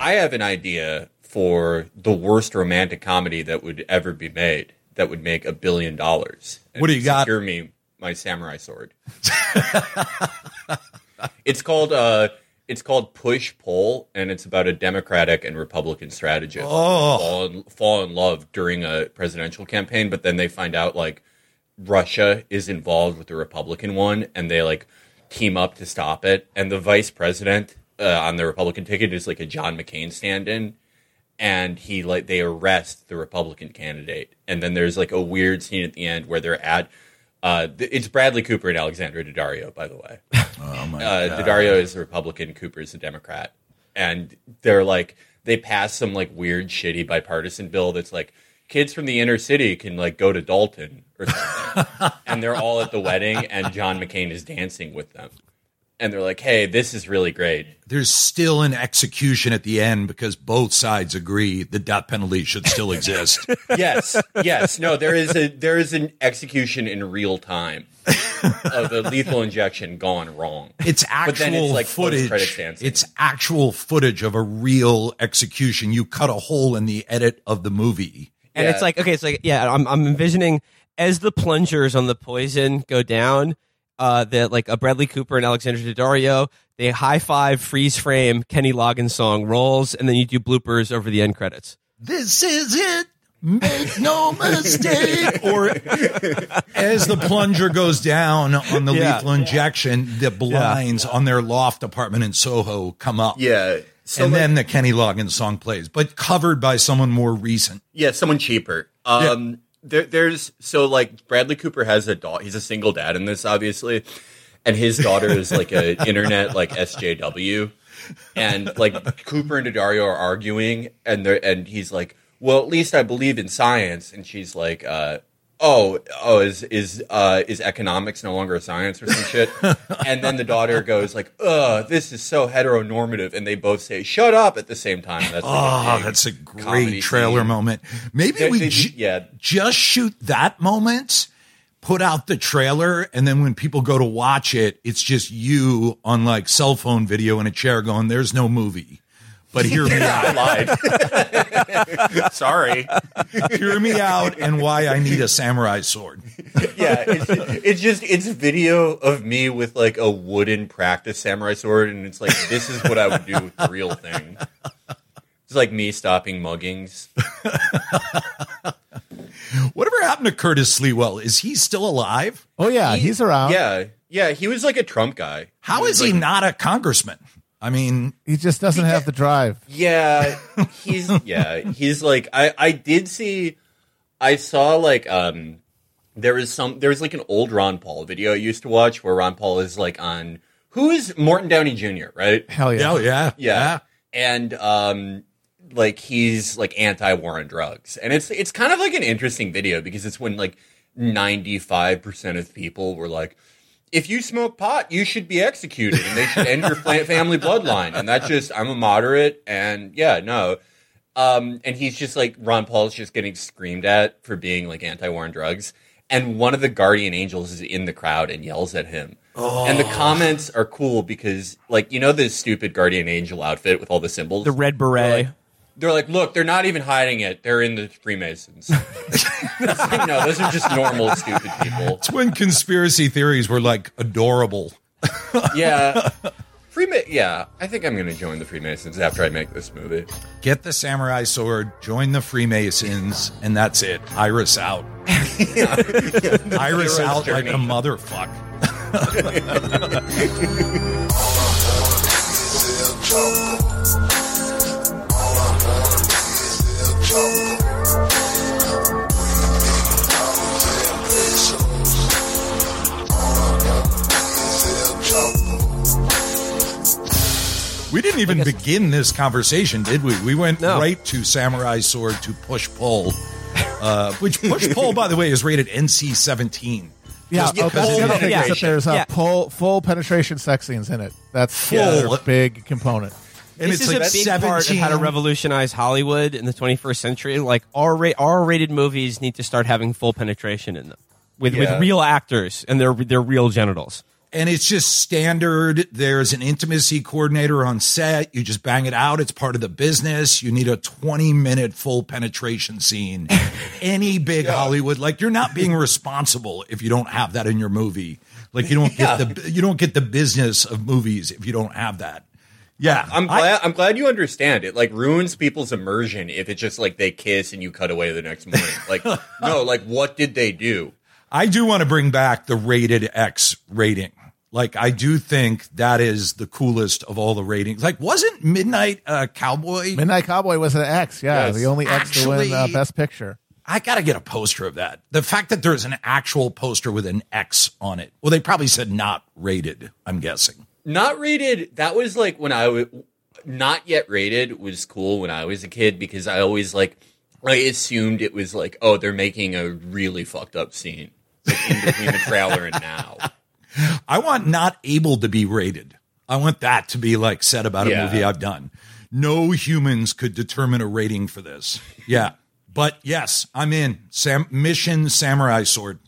I have an idea for the worst romantic comedy that would ever be made that would make a billion dollars. What do you got? Secure me my samurai sword. it's called uh it's called Push Pull, and it's about a Democratic and Republican strategist Oh. fall, in, fall in love during a presidential campaign, but then they find out like Russia is involved with the Republican one, and they like team up to stop it. And the vice president uh, on the Republican ticket is like a John McCain stand-in, and he like they arrest the Republican candidate, and then there's like a weird scene at the end where they're at. Uh, th- it's Bradley Cooper and Alexandra Daddario, by the way. Oh my Uh, God. Daddario is a Republican, Cooper is a Democrat, and they're like they pass some like weird, shitty bipartisan bill that's like kids from the inner city can like go to Dalton or something, and they're all at the wedding, and John McCain is dancing with them, and they're like, "Hey, this is really great." There's still an execution at the end because both sides agree the death penalty should still exist. Yes, yes, no, there is a there is an execution in real time of the lethal injection gone wrong. It's actual it's like footage. It's actual footage of a real execution. You cut a hole in the edit of the movie. And Yeah. it's like, okay, it's like, yeah, I'm, I'm envisioning as the plungers on the poison go down, uh, that like a Bradley Cooper and Alexander Daddario, they high five, freeze frame, Kenny Loggins song rolls, and then you do bloopers over the end credits. This is it. Make no mistake. or as the plunger goes down on the Yeah. lethal injection, the blinds on their loft apartment in Soho come up. Yeah, so and like- then the Kenny Loggins song plays, but covered by someone more recent. Yeah, someone cheaper. Um, there, there's so like Bradley Cooper has a daughter. He's a single dad in this, obviously, and his daughter is like a internet like SJW, and like Cooper and Daddario are arguing, and they're and he's like, "Well, at least I believe in science," and she's like, uh, "Oh, oh, is is uh, is economics no longer a science or some shit?" and then the daughter goes like, "Ugh, this is so heteronormative," and they both say, "Shut up!" at the same time. That's like Oh, big that's a great trailer scene. moment. Maybe They- we they- ju- yeah. just shoot that moment, put out the trailer, and then when people go to watch it, it's just you on like cell phone video in a chair going, "There's no movie." But hear me I out. lied. Sorry. Hear me out and why I need a samurai sword. Yeah, it's, it's just it's video of me with like a wooden practice samurai sword, and it's like this is what I would do with the real thing. It's like me stopping muggings. Whatever happened to Curtis Sliwa? Is he still alive? Oh yeah, he's around. Yeah, yeah, he was like a Trump guy. How was is he not a congressman? I mean, He just doesn't have the drive. Yeah, he's yeah, he's like I I did see I saw like um there was some there was like an old Ron Paul video I used to watch where Ron Paul is like on who is Morton Downey Jr., right? Hell yeah. oh yeah, Yeah. And um like he's like anti-war on drugs. And it's it's kind of like an interesting video because it's when like 95% of people were like if you smoke pot, you should be executed and they should end your family bloodline. And that's just I'm a moderate and yeah, no. Um and he's just like Ron Paul's just getting screamed at for being like anti-war on drugs. And one of the guardian angels is in the crowd and yells at him. Oh. And the comments are cool because, like, you know, this stupid guardian angel outfit with all the symbols. The red beret. They're like, look, they're not even hiding it. They're in the Freemasons. Like, no, those are just normal stupid people. It's when conspiracy theories were like adorable. Yeah, Freema- Yeah, I think I'm going to join the Freemasons after I make this movie. Get the samurai sword, join the Freemasons, and that's it. Iris out. Iris out like a motherfuck. We didn't even begin this conversation, did we? We went No. right to Samurai Sword to push pull, uh, which push pull, by the way, is rated NC seventeen. Yeah, Just okay. The of other the thing is that there's a Yeah. full full penetration sex scenes in it. That's the other big component. and this it's is like a big part of how to revolutionize Hollywood in the 21st century. Like R R-rated movies need to start having full penetration in them with Yeah. with real actors and their their real genitals. And it's just standard. There's an intimacy coordinator on set. You just bang it out. It's part of the business. You need a 20 minute full penetration scene. Any big Hollywood, like you're not being responsible if you don't have that in your movie. Like you don't get the you don't get the business of movies if you don't have that. Yeah, I'm glad. I, am glad you understand. It like ruins people's immersion if it's just like they kiss and you cut away the next morning. Like, no, like what did they do? I do want to bring back the rated X rating. Like I do think that is the coolest of all the ratings. Like wasn't Midnight uh, Cowboy? Midnight Cowboy was an X. Yeah, Yes. the only X to win uh, Actually- Best Picture. I got to get a poster of that. The fact that there's an actual poster with an X on it. Well, they probably said not rated, I'm guessing. Not rated. That was like when I was not yet rated was cool when I was a kid because I always like I assumed it was like oh they're making a really fucked up scene like in between the trailer and now. I want not able to be rated. I want that to be like said about a Yeah. movie I've done. No humans could determine a rating for this. Yeah. But yes, I'm in. Sam Mission Samurai Sword.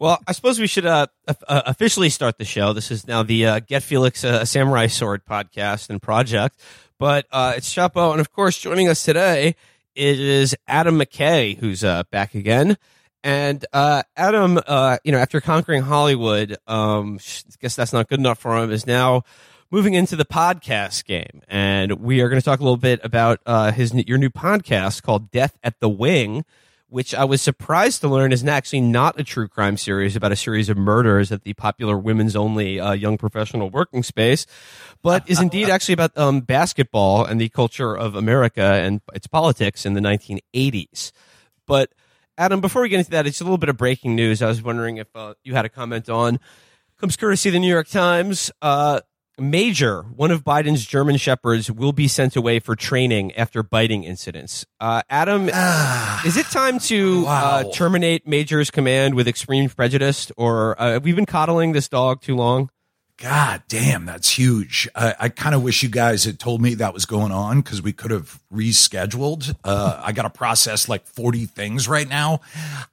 Well, I suppose we should uh, uh, officially start the show. This is now the uh, Get Felix uh, Samurai Sword podcast and project. But uh, it's Chapo, and of course, joining us today is Adam McKay, who's uh, back again. And uh, Adam, uh, you know, after conquering Hollywood, um, I guess that's not good enough for him. Is now moving into the podcast game, and we are going to talk a little bit about uh, his your new podcast called Death at the Wing which I was surprised to learn is actually not a true crime series about a series of murders at the popular women's only uh, young professional working space, but is indeed actually about um, basketball and the culture of America and its politics in the 1980s. But Adam, before we get into that, it's a little bit of breaking news. I was wondering if uh, you had a comment on. Comes courtesy of the New York Times. Uh, Major, one of Biden's German shepherds, will be sent away for training after biting incidents. Uh, Adam, is it time to uh, Wow. terminate Major's command with extreme prejudice, or uh, have we been coddling this dog too long? God damn, that's huge. I, I kind of wish you guys had told me that was going on because we could have rescheduled. Uh, I got to process like 40 things right now.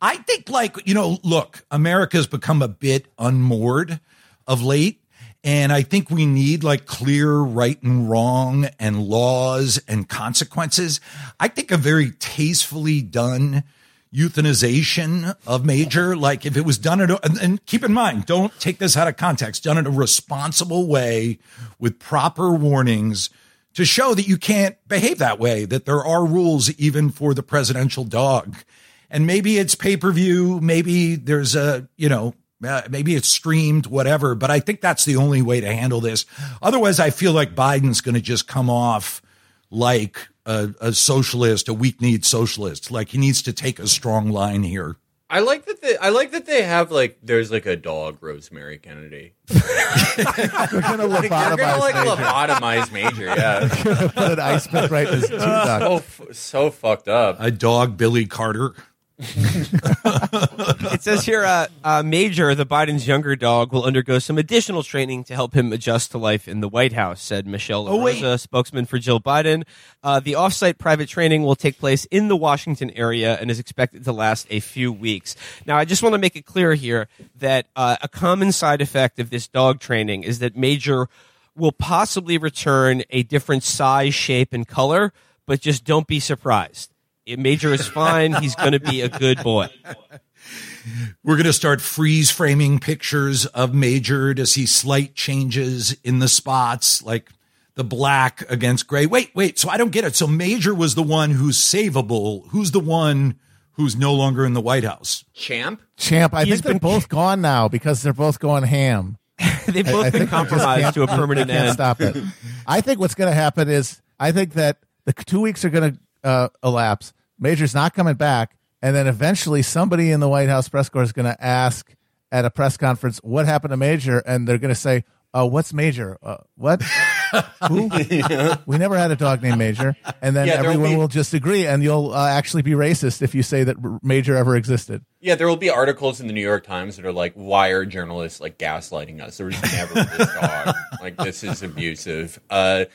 I think, like, you know, look, America's become a bit unmoored of late. And I think we need like clear right and wrong and laws and consequences. I think a very tastefully done euthanization of major? Like if it was done in a, and, and keep in mind don't take this out of context done in a responsible way with proper warnings to show that you can't behave that way that there are rules even for the presidential dog. And maybe it's pay-per-view maybe there's a you know uh, maybe it's streamed whatever but i think that's the only way to handle this. Otherwise i feel like biden's going to just come off like a, a socialist, a weak-kneed socialist. Like he needs to take a strong line here. I like that. They, I like that they have like there's like a dog, Rosemary Kennedy. We're gonna Like, they're gonna like Major. lobotomize Major. Yeah, Put an ice pick right in his teeth duct. so so fucked up. A dog, Billy Carter. It says here, uh, uh, Major, the Biden's younger dog, will undergo some additional training to help him adjust to life in the White House, said Michelle Oh, wait. Spokesman for Jill Biden. Uh, the offsite private training will take place in the Washington area and is expected to last a few weeks. Now, I just want to make it clear here that uh, a common side effect of this dog training is that Major will possibly return a different size, shape, and color, but just don't be surprised. If Major is fine. He's going to be a good boy. We're going to start freeze framing pictures of Major to see slight changes in the spots, like the black against gray. Wait, wait. So I don't get it. So Major was the one who's savable. Who's the one who's no longer in the White House? Champ. Champ, I He's think they're been- both gone now because they're both going ham. They've both I been think compromised to a permanent they can't end. stop it. I think what's going to happen is I think that the two weeks are going to uh, elapse. Major's not coming back, and then eventually somebody in the White House press corps is going to ask at a press conference what happened to Major, and they're going to say, uh, "What's Major? Uh, what? Who? We never had a dog named Major." And then Yeah, everyone be- will just agree, and you'll uh, actually be racist if you say that Major ever existed. Yeah, there will be articles in the New York Times that are like, "Why are journalists like gaslighting us? There was never this dog. Like this is abusive." Uh,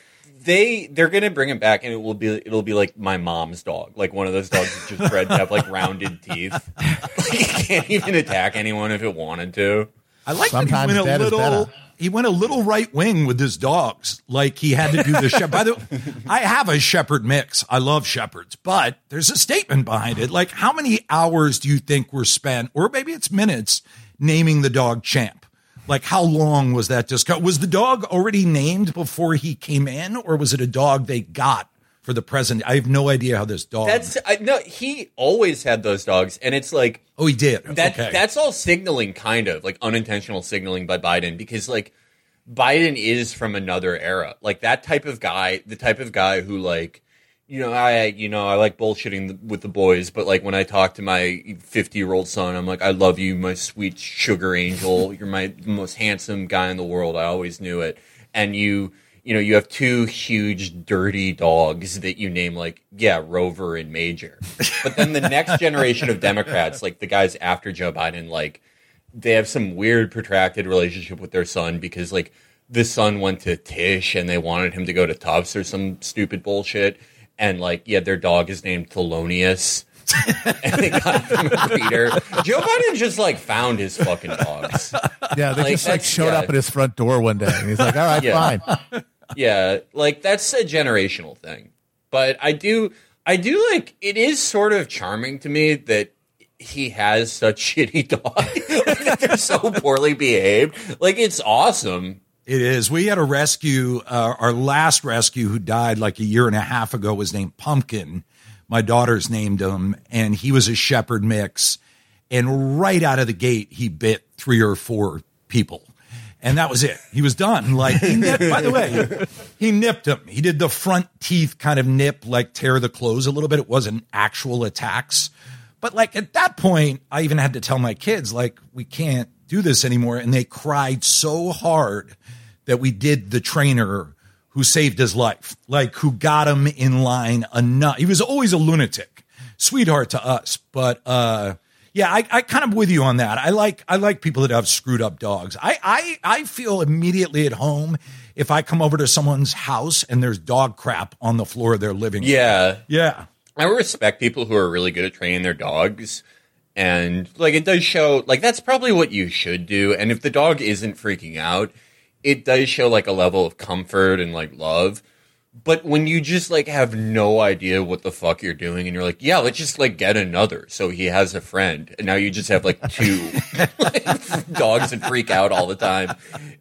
they they're gonna bring him back, and it will be it'll be like my mom's dog, like one of those dogs that's just bred to have like rounded teeth. Like, it can't even attack anyone if it wanted to. I like Sometimes that he went a little. He went a little right wing with his dogs, like he had to do the shepherd. By the, way, I have a shepherd mix. I love shepherds, but there's a statement behind it. Like, how many hours do you think were spent, or maybe it's minutes, naming the dog Champ? Like, how long was that discussion? Was the dog already named before he came in, or was it a dog they got for the present? I have no idea how this dog. That's I, no. He always had those dogs, and it's like oh, he did. that. okay. That's all signaling, kind of like unintentional signaling by Biden, because like Biden is from another era. Like that type of guy, the type of guy who like. You know, I you know I like bullshitting with the boys, but like when I talk to my fifty year old son, I'm like, I love you, my sweet sugar angel. You're my most handsome guy in the world. I always knew it. And you, you know, you have two huge dirty dogs that you name like, yeah, Rover and Major. But then the next generation of Democrats, like the guys after Joe Biden, like they have some weird protracted relationship with their son because like the son went to Tisch and they wanted him to go to Tufts or some stupid bullshit. And like, yeah, their dog is named Thelonious. and they got him a breeder. Joe Biden just like found his fucking dogs. Yeah, they Like, just like showed yeah. up at his front door one day, and he's like, "All right, Yeah. fine." Yeah, like that's a generational thing. But I do I do like it is sort of charming to me that he has such shitty dogs. like, they're so poorly behaved. Like it's awesome. It is. We had a rescue. Uh, our last rescue, who died like a year and a half ago, was named Pumpkin. My daughters named him, and he was a shepherd mix. And right out of the gate, he bit three or four people, and that was it. He was done. Like, he nipped, by the way, he nipped him. He did the front teeth kind of nip, like tear the clothes a little bit. It wasn't actual attacks. But like at that point, I even had to tell my kids, like, we can't do this anymore. And they cried so hard that we did the trainer who saved his life, like who got him in line enough. He was always a lunatic, sweetheart to us. But uh yeah, I, I kind of with you on that. I like I like people that have screwed up dogs. I, I I feel immediately at home if I come over to someone's house and there's dog crap on the floor of their living room. Yeah. Yeah. I respect people who are really good at training their dogs. And like it does show like that's probably what you should do. And if the dog isn't freaking out, it does show like a level of comfort and like love. But when you just like have no idea what the fuck you're doing and you're like, yeah, let's just like get another. So he has a friend. And now you just have like two like, dogs and freak out all the time.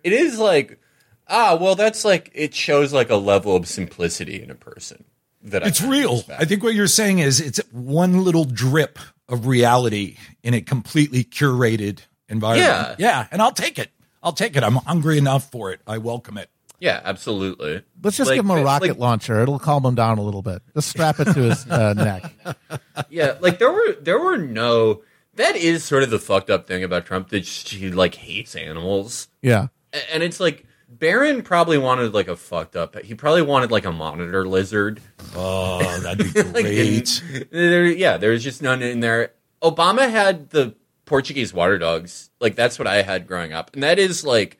It is like, ah, well, that's like, it shows like a level of simplicity in a person that I It's real. I think what you're saying is it's one little drip of reality in a completely curated environment. Yeah. Yeah. And I'll take it. I'll take it. I'm hungry enough for it. I welcome it. Yeah, absolutely. Let's just Like, give him a like- rocket launcher. It'll calm him down a little bit. Just strap it to his uh, neck. Yeah, like there were there were no. That is sort of the fucked up thing about Trump that she like hates animals, Yeah. And it's like Barron probably wanted like a fucked up. He probably wanted like a monitor lizard. Oh, that'd be Like, great. and there, yeah, there's just none in there. Obama had the Portuguese water dogs. Like that's what I had growing up, and that is like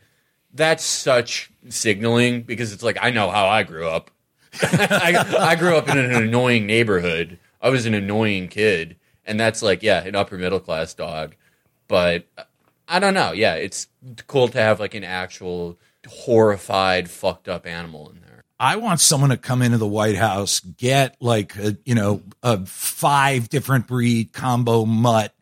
that's such signaling because it's like I know how I grew up. I, I grew up in an annoying neighborhood. I was an annoying kid, and that's like yeah, an upper middle class dog. But I don't know. Yeah, it's cool to have like an actual horrified, fucked up animal in there. I want someone to come into the White House, get like a, you know, a five different breed combo mutt,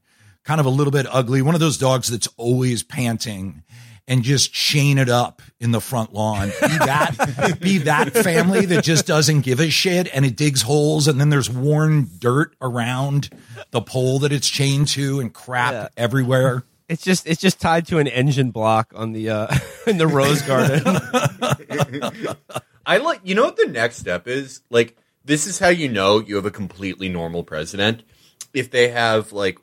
kind of a little bit ugly, one of those dogs that's always panting and just chain it up in the front lawn. Be that be that family that just doesn't give a shit and it digs holes and then there's worn dirt around the pole that it's chained to and crap Yeah. everywhere. It's just it's just tied to an engine block on the uh in the rose garden. I like you know what the next step is? Like this is how you know you have a completely normal president if they have like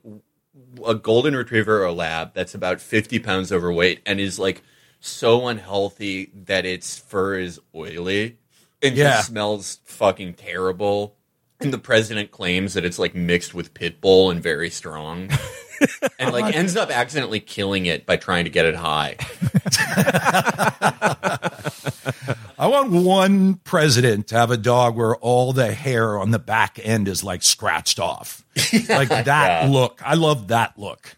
a golden retriever or a lab that's about 50 pounds overweight and is like so unhealthy that its fur is oily and Yeah. just smells fucking terrible. And the president claims that it's like mixed with pit bull and very strong. And like ends up accidentally killing it by trying to get it high I want one president to have a dog where all the hair on the back end is like scratched off. like that Yeah. look. I love that look.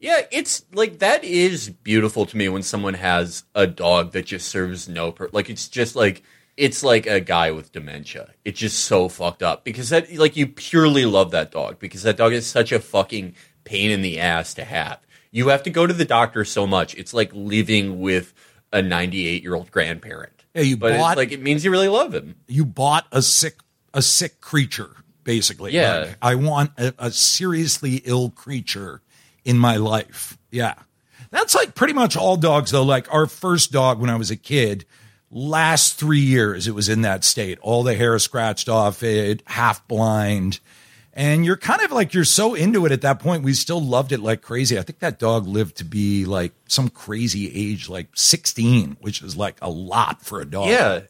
Yeah, it's like that is beautiful to me when someone has a dog that just serves no purpose. like it's just like it's like a guy with dementia. It's just so fucked up because that like you purely love that dog because that dog is such a fucking pain in the ass to have. You have to go to the doctor so much. It's like living with a 98 year old grandparent. Yeah, you but bought- it, like it means you really love him. You bought a sick a sick creature, basically. Yeah. Like, I want a, a seriously ill creature in my life. Yeah. That's like pretty much all dogs though. Like our first dog when I was a kid, last three years it was in that state. All the hair scratched off it, half blind. And you're kind of like you're so into it at that point. We still loved it like crazy. I think that dog lived to be like some crazy age, like 16, which is like a lot for a dog. Yeah.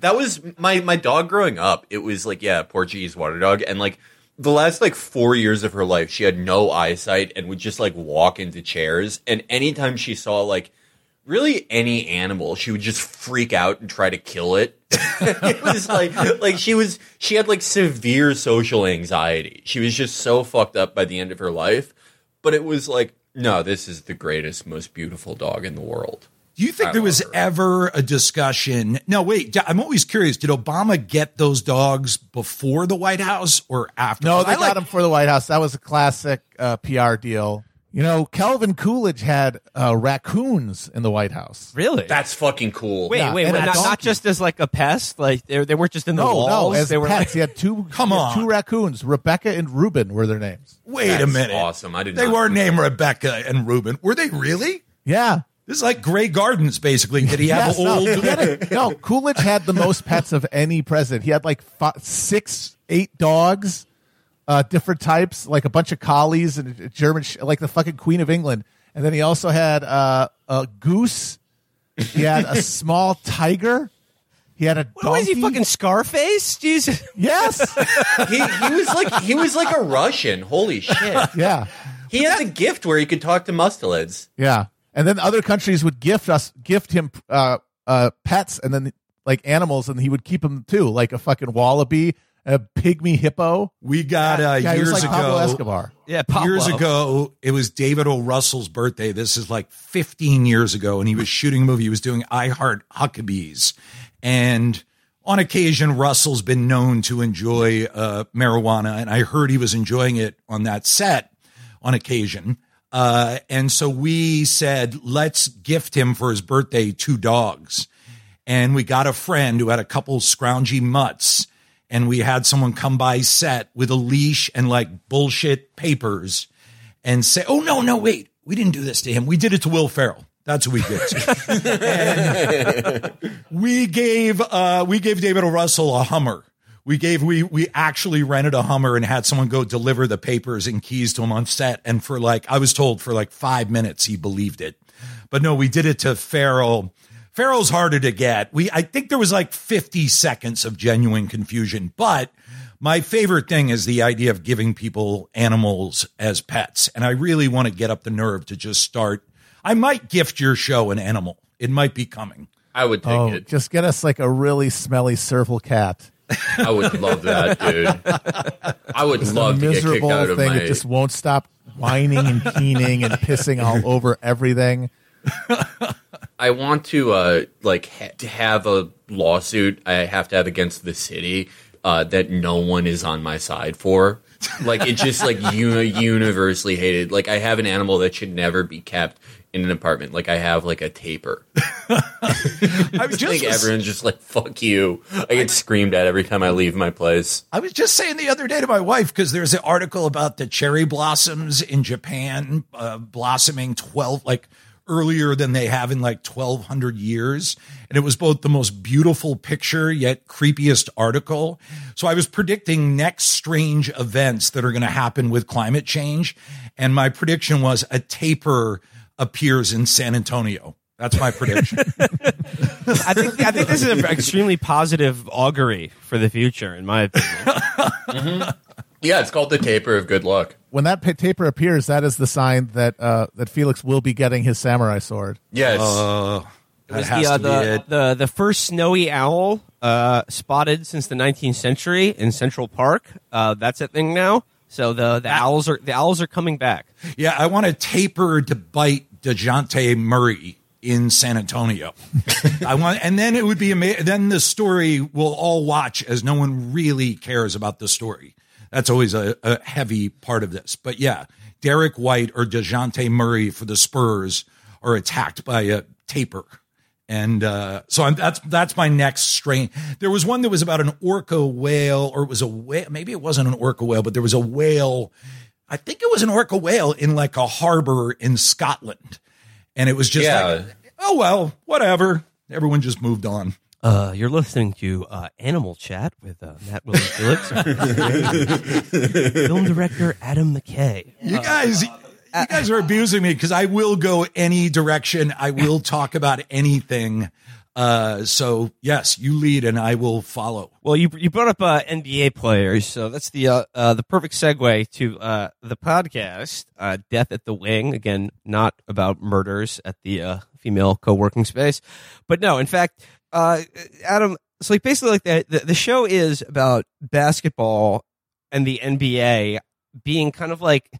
That was my my dog growing up. It was like yeah, Portuguese water dog and like the last like 4 years of her life she had no eyesight and would just like walk into chairs and anytime she saw like really any animal, she would just freak out and try to kill it. it was like like she was she had like severe social anxiety. She was just so fucked up by the end of her life, but it was like no, this is the greatest most beautiful dog in the world. Do you think I there was her. ever a discussion? No, wait. I'm always curious. Did Obama get those dogs before the White House or after? No, they I got like- him for the White House. That was a classic uh, PR deal. You know, Calvin Coolidge had uh, raccoons in the White House. Really? That's fucking cool. wait, Yeah, wait, and a not, not donkey. just as like a pest. Like they they weren't just in the No, walls. no, as they were pets. like, he had two. Come he had on. two raccoons. Rebecca and Reuben were their names. Wait That's a minute. awesome. I did They not- were named Rebecca and Reuben. Were they really? Yeah. This is like Grey Gardens, basically. Did he have Yes, no, old? he had a- no, Coolidge had the most pets of any president. He had like fi six, eight dogs, uh, different types, like a bunch of collies and a German, sh- like the fucking Queen of England. And then he also had uh, a goose. He had a small tiger. He had a donkey. what was he fucking Scarface? Jesus. Yes. he, he was like he was like a Russian. Holy shit! yeah. He had the gift where he could talk to mustelids. Yeah. And then other countries would gift us, gift him uh, uh, pets and then like animals, and he would keep them too, like a fucking wallaby, a pygmy hippo. We got uh, yeah, years like ago. Pablo Escobar. Yeah, Pablo. Years ago, it was David O. Russell's birthday. This is like 15 years ago, and he was shooting a movie. He was doing I Heart Huckabees. And on occasion, Russell's been known to enjoy uh, marijuana, and I heard he was enjoying it on that set on occasion. Uh, and so we said, let's gift him for his birthday two dogs. And we got a friend who had a couple scroungy mutts and we had someone come by set with a leash and like bullshit papers and say, "Oh no, no, wait, we didn't do this to him. We did it to Will Ferrell. That's who we did." we gave uh, we gave David O. Russell a Hummer. We gave we we actually rented a Hummer and had someone go deliver the papers and keys to him on set. And for like I was told for like five minutes he believed it, but no, we did it to Farrell. Farrell's harder to get. We I think there was like 50 seconds of genuine confusion, but my favorite thing is the idea of giving people animals as pets. And I really want to get up the nerve to just start. I might gift your show an animal. It might be coming. I would take Oh, it. just get us like a really smelly serval cat. I would love that, dude. I would Just love a to get kicked miserable out of thing my. that just won't stop whining and keening and pissing all over everything. I want to uh like ha- to have a lawsuit I have to have against the city uh that no one is on my side for. Like it's just like uni- universally hated. Like I have an animal that should never be kept in an apartment. Like I have like a tapir. I was I think just everyone's just like fuck you. I get screamed at every time I leave my place. I was just saying the other day to my wife because there's an article about the cherry blossoms in Japan uh, blossoming 12 like earlier than they have in like 1200 years and it was both the most beautiful picture yet creepiest article so i was predicting next strange events that are going to happen with climate change and my prediction was a tapir appears in san antonio that's my prediction I think I think this is an extremely positive augury for the future, in my opinion. Mm-hmm. Yeah, it's called the tapir of good luck. When that tapir appears, that is the sign that uh, that Felix will be getting his samurai sword. Yes. uh, It was has the, uh, to be the, it the the first snowy owl uh, spotted since the 19th century in Central Park. Uh, that's a thing now. So the the owls are the owls are coming back. Yeah, I want a tapir to bite Dejounte Murray in San Antonio. I want, and then it would be amazing. Then the story we'll all watch as no one really cares about the story. That's always a, a heavy part of this. But yeah, Derrick White or Dejounte Murray for the Spurs are attacked by a tapir. And uh, so I'm, that's that's my next strain. There was one that was about an orca whale, or it was a whale. Maybe it wasn't an orca whale, but there was a whale. I think it was an orca whale in like a harbor in Scotland, and it was just Yeah. like, oh well, whatever. Everyone just moved on. Uh, you're listening to uh, Animal Chat with uh, Matt William Felix, film director Adam McKay. You guys, you guys are abusing me because I will go any direction. I will talk about anything. Uh, so yes, you lead and I will follow. Well, you you brought up uh, NBA players, so that's the uh, uh, the perfect segue to uh, the podcast, uh, "Death at the Wing." Again, not about murders at the uh, female co-working space, but no, in fact, uh, Adam. So, like, basically, like the, the the show is about basketball and the NBA being kind of like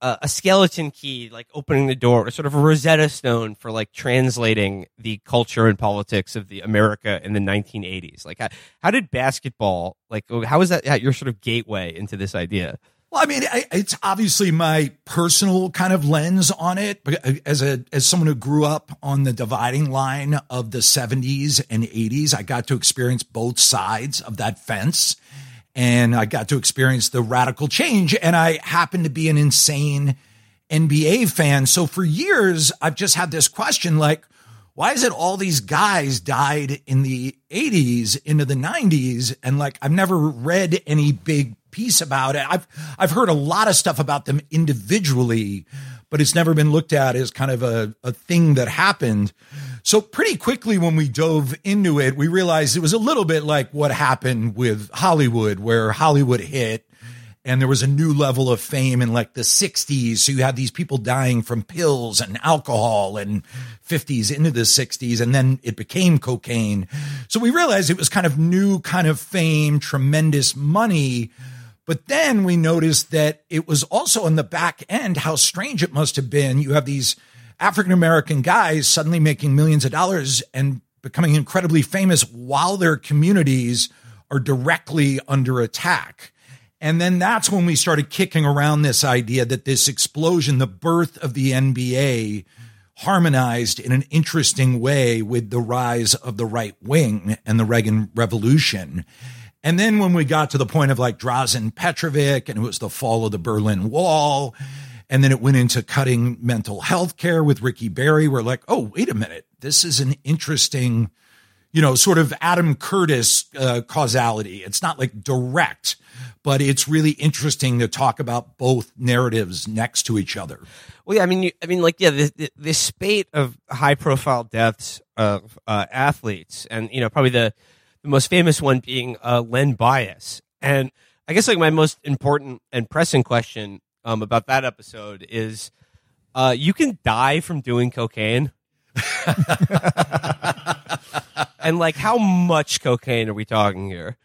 a, a skeleton key, like opening the door, or sort of a Rosetta Stone for like translating the culture and politics of the America in the 1980s. Like, how, how did basketball, like, how is that your sort of gateway into this idea? Well, I mean, I, it's obviously my personal kind of lens on it, uh, as a as someone who grew up on the dividing line of the '70s and '80s, I got to experience both sides of that fence, and I got to experience the radical change. And I happen to be an insane NBA fan, so for years I've just had this question, like, why is it all these guys died in the 80s into the 90s and like I've never read any big piece about it. I've I've heard a lot of stuff about them individually, but it's never been looked at as kind of a, a thing that happened. So pretty quickly when we dove into it, we realized it was a little bit like what happened with Hollywood, where Hollywood hit and there was a new level of fame in like the 60s. So you had these people dying from pills and alcohol and 50s into the 60s, and then it became cocaine. So we realized it was kind of new kind of fame, tremendous money. But then we noticed that it was also on the back end how strange it must have been. You have these African American guys suddenly making millions of dollars and becoming incredibly famous while their communities are directly under attack. And then that's when we started kicking around this idea that this explosion, the birth of the NBA, harmonized in an interesting way with the rise of the right wing and the Reagan Revolution. And then when we got to the point of like Drazen Petrovic and it was the fall of the Berlin Wall, and then it went into cutting mental health care with Ricky Berry, we're like, oh, wait a minute. This is an interesting, you know, sort of Adam Curtis uh, causality. It's not like direct, but it's really interesting to talk about both narratives next to each other. Well, yeah, I mean, you, I mean, like, yeah, this, this spate of high-profile deaths of uh, athletes, and you know, probably the the most famous one being uh, Len Bias. And I guess like my most important and pressing question um, about that episode is, uh, you can die from doing cocaine. and like, how much cocaine are we talking here?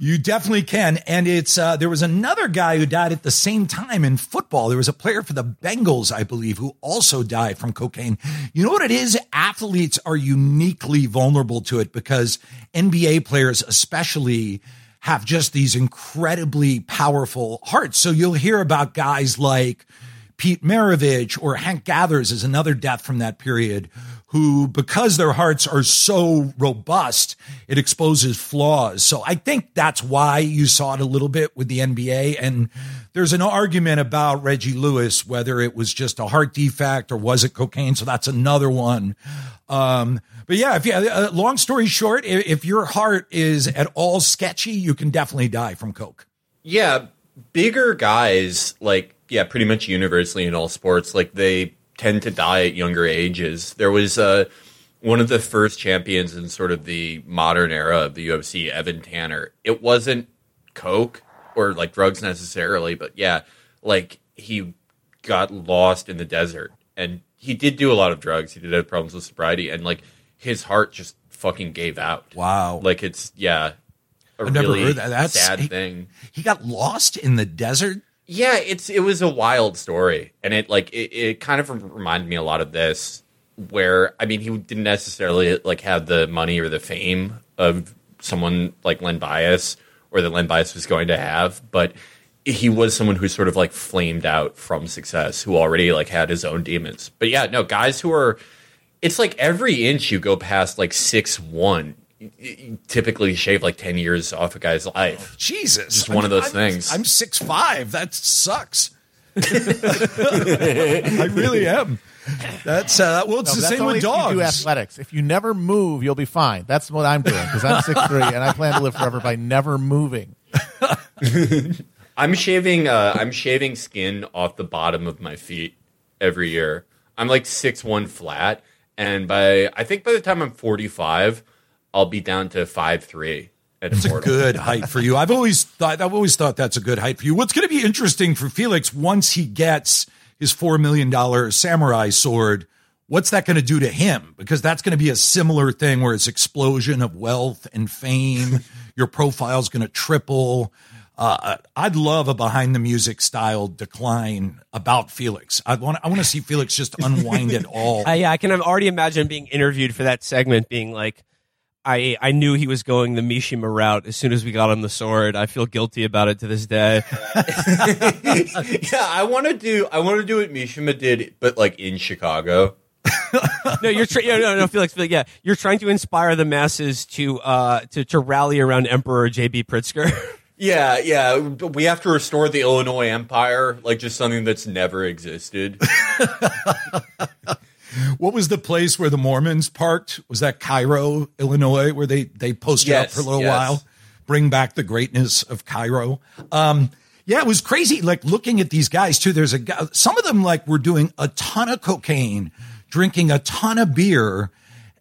You definitely can. And it's, uh, there was another guy who died at the same time in football. There was a player for the Bengals, I believe, who also died from cocaine. You know what it is? Athletes are uniquely vulnerable to it because NBA players, especially, have just these incredibly powerful hearts. So you'll hear about guys like Pete Maravich or Hank Gathers is another death from that period who, because their hearts are so robust, it exposes flaws. So I think that's why you saw it a little bit with the NBA. And there's an argument about Reggie Lewis, whether it was just a heart defect or was it cocaine. So that's another one. Um, but yeah, if you, uh, long story short, if, if your heart is at all sketchy, you can definitely die from coke. Yeah, bigger guys, like, yeah, pretty much universally in all sports, like, they tend to die at younger ages. There was uh, one of the first champions in sort of the modern era of the UFC, Evan Tanner. It wasn't coke or like drugs necessarily, but yeah, like he got lost in the desert and he did do a lot of drugs. He did have problems with sobriety and like his heart just fucking gave out. Wow. Like it's yeah, a I've never heard that. That's- sad he- thing. He got lost in the desert. Yeah, it's it was a wild story, and it like it, it kind of reminded me a lot of this, where I mean he didn't necessarily like have the money or the fame of someone like Len Bias or that Len Bias was going to have, but he was someone who sort of like flamed out from success, who already like had his own demons. But yeah, no guys who are, it's like every inch you go past like six one, you typically shave like ten years off a guy's life. Jesus, Just one of those I'm- things. I'm six five. That sucks. I really am. That's uh, well, it's No, the same only with if you do dogs. athletics. If you never move, you'll be fine. That's what I'm doing because I'm six three and I plan to live forever by never moving. I'm shaving. Uh, I'm shaving skin off the bottom of my feet every year. I'm like six one flat, and by I think by the time I'm 45, I'll be down to five three. At It's a good height for you. I've always thought I've always thought that's a good height for you. What's going to be interesting for Felix once he gets his four million dollar samurai sword? What's that going to do to him? Because that's going to be a similar thing where it's explosion of wealth and fame. Your profile's going to triple. Uh, I'd love a behind the music style decline about Felix. I want I want to see Felix just unwind it all. Uh, yeah, I can already imagine being interviewed for that segment, being like, I I knew he was going the Mishima route as soon as we got him the sword. I feel guilty about it to this day. yeah, I want to do. I want to do what Mishima did, but like in Chicago. no, you're tra- no, no, no, Felix, Felix, yeah, you're trying to inspire the masses to uh to to rally around Emperor JB Pritzker. Yeah, yeah. We have to restore the Illinois Empire, like just something that's never existed. What was the place where the Mormons parked? Was that Cairo, Illinois, where they they posted up for a little yes. while? Bring back the greatness of Cairo. Um, yeah, it was crazy. Like looking at these guys too. There's a guy. Some of them like were doing a ton of cocaine, drinking a ton of beer,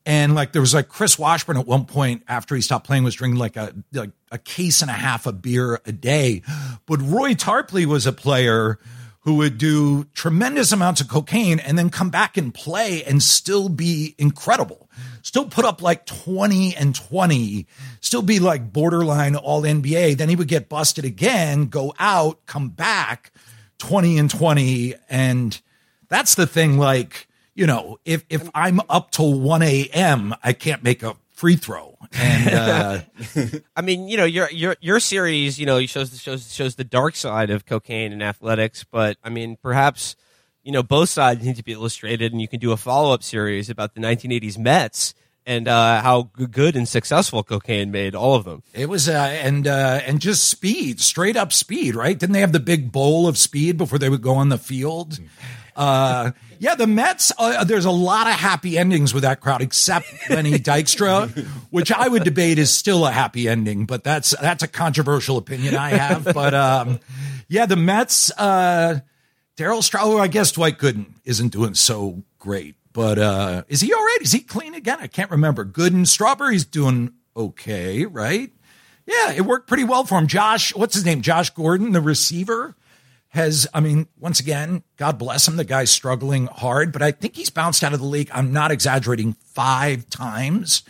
and like there was like Chris Washburn at one point after he stopped playing was drinking like a like a case and a half of beer a day. But Roy Tarpley was a player who would do tremendous amounts of cocaine and then come back and play and still be incredible. Still put up like 20 and 20, still be like borderline all NBA. Then he would get busted again, go out, come back 20 and 20. And that's the thing. Like, you know, if, if I'm up till 1 a.m., I can't make a free throw. And, uh, I mean, you know, your your your series, you know, shows shows shows the dark side of cocaine and athletics, but I mean, perhaps you know both sides need to be illustrated, and you can do a follow up series about the 1980s Mets and uh, how good and successful cocaine made all of them. It was uh, and uh, and just speed, straight up speed, right? Didn't they have the big bowl of speed before they would go on the field? Uh, yeah, the Mets. Uh, there's a lot of happy endings with that crowd, except Lenny Dykstra, which I would debate is still a happy ending, but that's that's a controversial opinion I have. But um, yeah, the Mets. Uh, Daryl Stroh, I guess Dwight Gooden isn't doing so great, but uh, is he all right? Is he clean again? I can't remember. Gooden, Strawberry's doing okay, right? Yeah, it worked pretty well for him. Josh, what's his name? Josh Gordon, the receiver, has, I mean, once again, God bless him. The guy's struggling hard, but I think he's bounced out of the league. I'm not exaggerating five times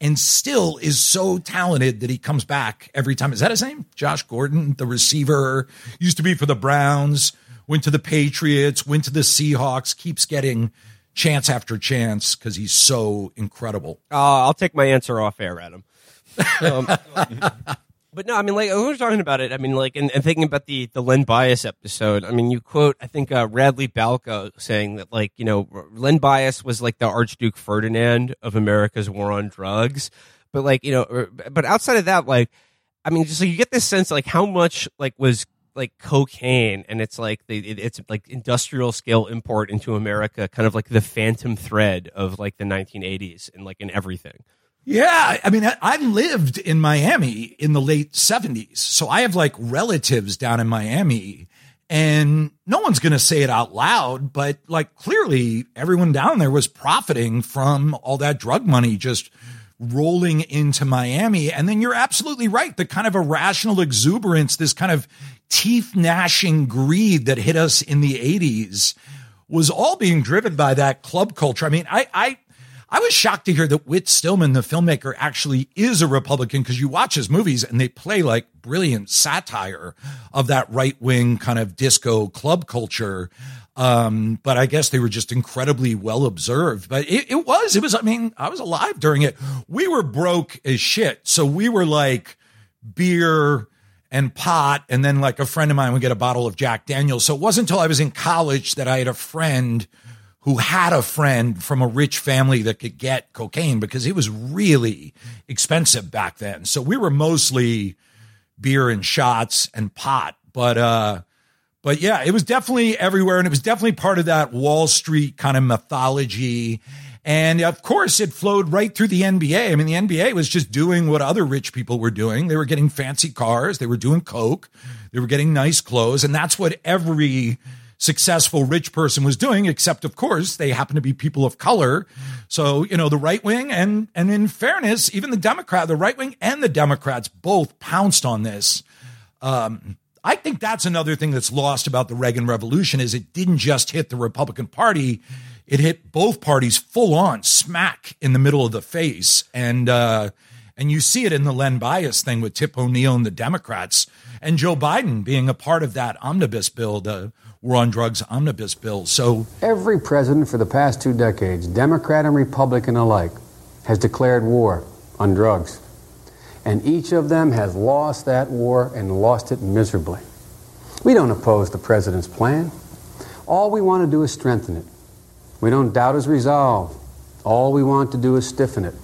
and still is so talented that he comes back every time. Is that his name? Josh Gordon, the receiver, used to be for the Browns, went to the Patriots, went to the Seahawks, keeps getting chance after chance because he's so incredible. Uh, I'll take my answer off air, Adam. Um, but no, I mean, like we're talking about it, I mean, like, and, and thinking about the the Len Bias episode. I mean, you quote, I think uh, Radley Balco saying that, like, you know, Len Bias was like the Archduke Ferdinand of America's war on drugs. But like, you know, but outside of that, like, I mean, just like you get this sense, like, how much like was like cocaine and it's like the, it, it's like industrial scale import into America, kind of like the phantom thread of like the 1980s and like in everything. Yeah, I mean, I, lived in Miami in the late 70s. So I have like relatives down in Miami, and no one's going to say it out loud, but like clearly everyone down there was profiting from all that drug money just rolling into Miami. And then you're absolutely right. The kind of irrational exuberance, this kind of teeth gnashing greed that hit us in the 80s was all being driven by that club culture. I mean, I, I, I was shocked to hear that Whit Stillman, the filmmaker, actually is a Republican because you watch his movies and they play like brilliant satire of that right wing kind of disco club culture. Um, but I guess they were just incredibly well observed. But it, it was, it was, I mean, I was alive during it. We were broke as shit. So we were like beer and pot. And then like a friend of mine would get a bottle of Jack Daniels. So it wasn't until I was in college that I had a friend who had a friend from a rich family that could get cocaine because it was really expensive back then. So we were mostly beer and shots and pot. But, uh, but yeah, it was definitely everywhere. And it was definitely part of that Wall Street kind of mythology. And of course, it flowed right through the NBA. I mean, the NBA was just doing what other rich people were doing. They were getting fancy cars, they were doing Coke, they were getting nice clothes. And that's what every successful rich person was doing, except, of course, they happen to be people of color. So, you know, the right wing and, and in fairness, even the Democrat, the right wing and the Democrats both pounced on this. Um, I think that's another thing that's lost about the Reagan Revolution is it didn't just hit the Republican Party, it hit both parties full on, smack in the middle of the face, and uh, and you see it in the Len Bias thing with Tip O'Neill and the Democrats, and Joe Biden being a part of that omnibus bill, the War on Drugs omnibus bill. So every president for the past two decades, Democrat and Republican alike, has declared war on drugs and each of them has lost that war and lost it miserably. We don't oppose the president's plan. All we want to do is strengthen it. We don't doubt his resolve. All we want to do is stiffen it.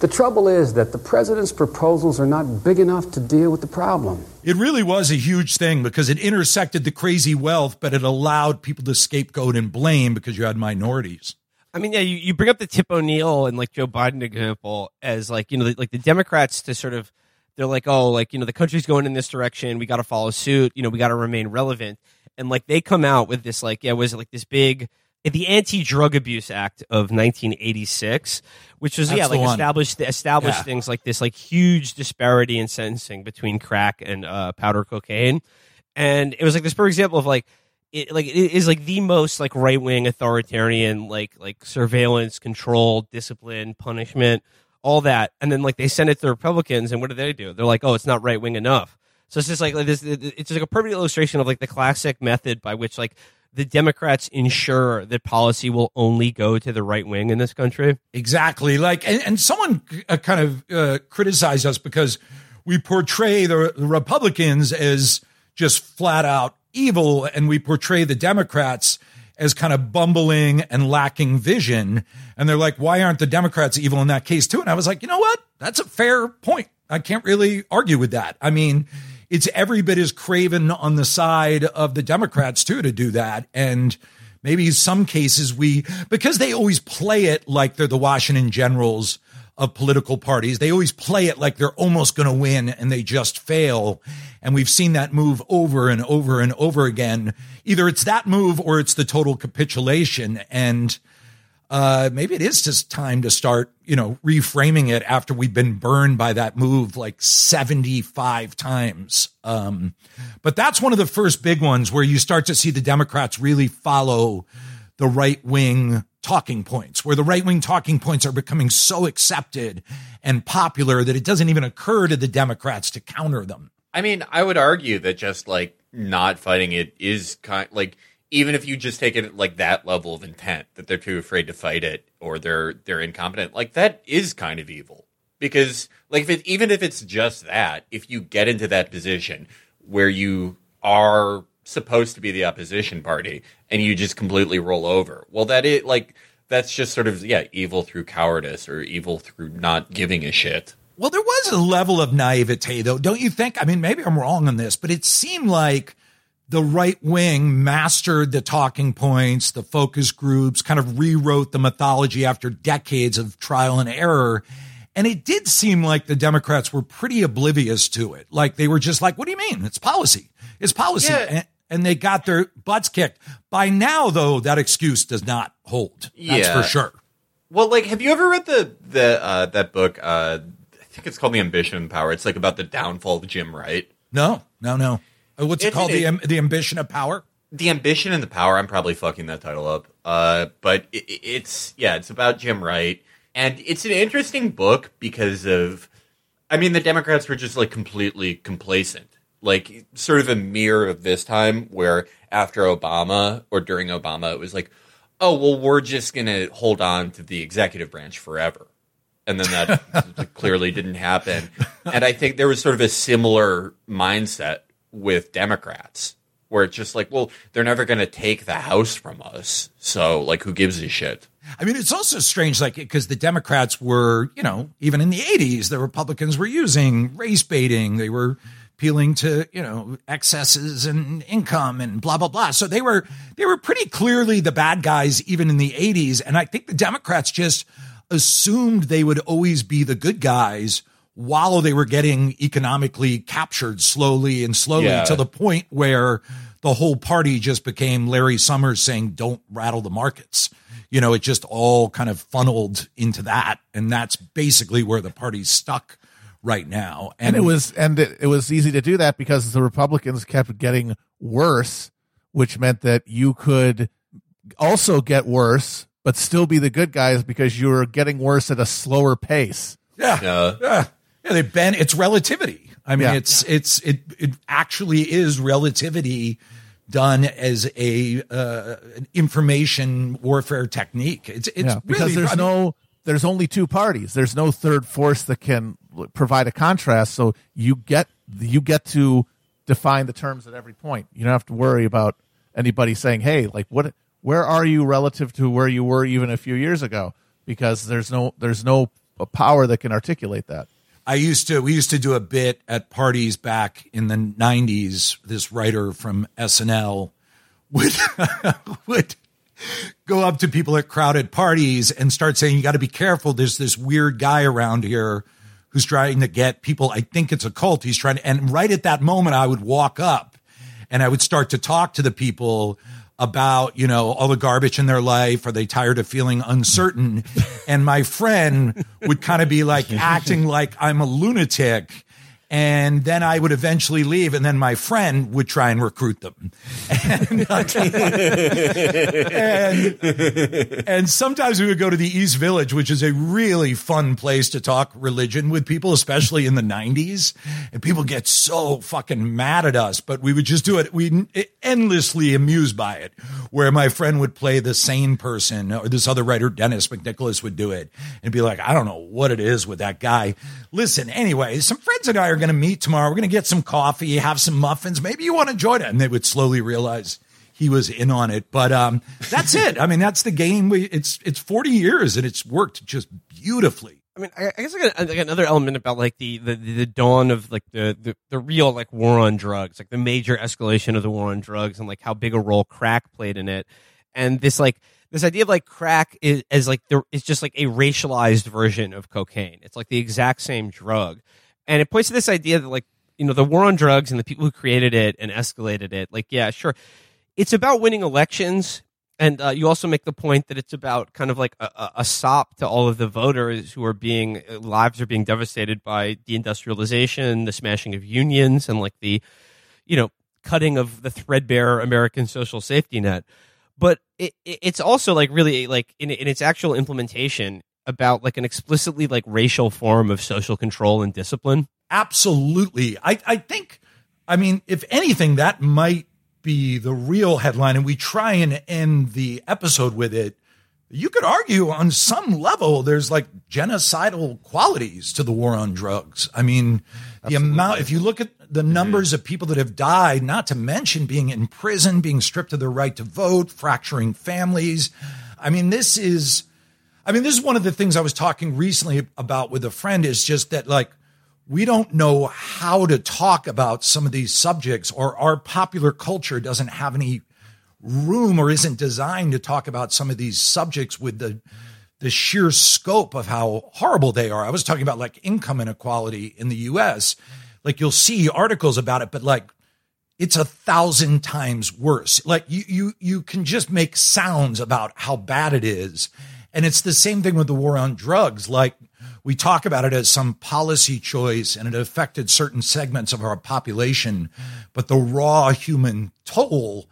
The trouble is that the president's proposals are not big enough to deal with the problem. It really was a huge thing because it intersected the crazy wealth, but it allowed people to scapegoat and blame because you had minorities. I mean, yeah, you, you bring up the Tip O'Neill and like Joe Biden example as like, you know, like the Democrats to sort of, they're like, oh, like, you know, the country's going in this direction. We got to follow suit. You know, we got to remain relevant. And like they come out with this, like, yeah, was it like this big, the Anti Drug Abuse Act of 1986, which was, That's yeah, like established, established Yeah. things like this, like huge disparity in sentencing between crack and uh, powder cocaine. And it was like this, for example, of like, it like it is like the most like right wing authoritarian like like surveillance, control, discipline, punishment, all that, and then like they send it to the Republicans, and what do they do? They're like, oh, it's not right wing enough. So it's just like this. It's just like a perfect illustration of like the classic method by which like the Democrats ensure that policy will only go to the right wing in this country. Exactly. Like, and, and someone uh, kind of uh, criticized us because we portray the, the Republicans as just flat out evil, and we portray the Democrats as kind of bumbling and lacking vision. And they're like, why aren't the Democrats evil in that case too? And I was like, you know what? That's a fair point. I can't really argue with that. I mean, it's every bit as craven on the side of the Democrats too to do that. And maybe some cases we, because they always play it like they're the Washington Generals of political parties. They always play it like they're almost going to win and they just fail. And we've seen that move over and over and over again. Either it's that move or it's the total capitulation. And uh, maybe it is just time to start, you know, reframing it after we've been burned by that move like 75 times. Um, but that's one of the first big ones where you start to see the Democrats really follow the right wing talking points, where the right wing talking points are becoming so accepted and popular that it doesn't even occur to the Democrats to counter them. I mean, I would argue that just like not fighting it is kind like even if you just take it at like that level of intent that they're too afraid to fight it or they're they're incompetent, like that is kind of evil. Because like if it, even if it's just that, if you get into that position where you are supposed to be the opposition party and you just completely roll over, well that it like that's just sort of yeah, evil through cowardice or evil through not giving a shit. Well, there was a level of naivete, though, don't you think? I mean, maybe I'm wrong on this, but it seemed like the right wing mastered the talking points, the focus groups, kind of rewrote the mythology after decades of trial and error. And it did seem like the Democrats were pretty oblivious to it. Like they were just like, what do you mean? It's policy. It's policy. Yeah. And, and they got their butts kicked. By now, though, that excuse does not hold. That's Yeah. for sure. Well, like, have you ever read the the uh, that book? Uh, I think it's called The Ambition and Power. It's like about the downfall of Jim Wright. No, no, no. Uh, What's it It's- called? it- the, the ambition of power? The Ambition and the Power. I'm probably fucking that title up. Uh, but it, it's yeah, it's about Jim Wright. And it's an interesting book because of, I mean, the Democrats were just like completely complacent. Like, sort of a mirror of this time where after Obama or during Obama, it was like, oh, well, we're just going to hold on to the executive branch forever. And then that clearly didn't happen. And I think there was sort of a similar mindset with Democrats where it's just like, well, they're never going to take the House from us. So, like, who gives a shit? I mean, it's also strange, like, because the Democrats were, you know, even in the 80s, the Republicans were using race baiting. They were appealing to, you know, excesses and income and blah, blah, blah. So they were, they were pretty clearly the bad guys even in the 80s. And I think the Democrats just assumed they would always be the good guys while they were getting economically captured slowly and slowly Yeah. to the point where the whole party just became Larry Summers saying, don't rattle the markets. You know, it just all kind of funneled into that. And that's basically where the party's stuck right now. and it was and it, it was easy to do that because the Republicans kept getting worse, which meant that you could also get worse but still be the good guys because you were getting worse at a slower pace. yeah, Yeah. yeah, yeah. They bend. It's relativity. I mean, Yeah. it's it's it it actually is relativity done as a uh, an information warfare technique. It's it's yeah, because really, there's I mean, no there's only two parties. There's no third force that can provide a contrast. So you get you get to define the terms at every point. You don't have to worry about anybody saying, "Hey, like what? Where are you relative to where you were even a few years ago?" Because there's no there's no power that can articulate that. I used to we used to do a bit at parties back in the 90s this writer from SNL would would go up to people at crowded parties and start saying you got to be careful. There's this weird guy around here who's trying to get people I think it's a cult. He's trying to and right at that moment I would walk up and I would start to talk to the people about, you know, all the garbage in their life. Are they tired of feeling uncertain? And my friend would kind of be like acting like I'm a lunatic. And then I would eventually leave, and then my friend would try and recruit them. And, uh, and, and sometimes we would go to the East Village, which is a really fun place to talk religion with people, especially in the 90s. And people get so fucking mad at us, but we would just do it. We endlessly amused by it, where my friend would play the sane person, or this other writer, Dennis McNicholas, would do it and be like, I don't know what it is with that guy. Listen, anyway, some friends and I are going to meet tomorrow. We're going to get some coffee, have some muffins. Maybe you want to join it. And they would slowly realize he was in on it. But um, that's it. I mean, that's the game. We it's it's 40 years and it's worked just beautifully. I mean, I, I guess another element about like the, the the dawn of like the, the the real like war on drugs, like the major escalation of the war on drugs, and like how big a role crack played in it, and this like this idea of like crack is as like there is just like a racialized version of cocaine. It's like the exact same drug, and it points to this idea that like you know the war on drugs and the people who created it and escalated it. Like, yeah, sure, it's about winning elections and uh, you also make the point that it's about kind of like a, a, sop to all of the voters who are being uh, lives are being devastated by deindustrialization, the smashing of unions, and like the you know cutting of the threadbare American social safety net. But it, it's also like really like in, in its actual implementation about like an explicitly like racial form of social control and discipline. Absolutely. I, I think, I mean, if anything, that might be the real headline, and we try and end the episode with it. You could argue on some level there's like genocidal qualities to the war on drugs. I mean, the amount, if you look at the numbers of people that have died, not to mention being in prison, being stripped of their right to vote, fracturing families. I mean, this is, I mean, this is one of the things I was talking recently about with a friend is just that like, we don't know how to talk about some of these subjects or our popular culture doesn't have any room or isn't designed to talk about some of these subjects with the the sheer scope of how horrible they are. I was talking about like income inequality in the US. Like you'll see articles about it, but like it's a thousand times worse. Like you you you can just make sounds about how bad it is. And it's the same thing with the war on drugs. Like we talk about it as some policy choice and it affected certain segments of our population, but the raw human toll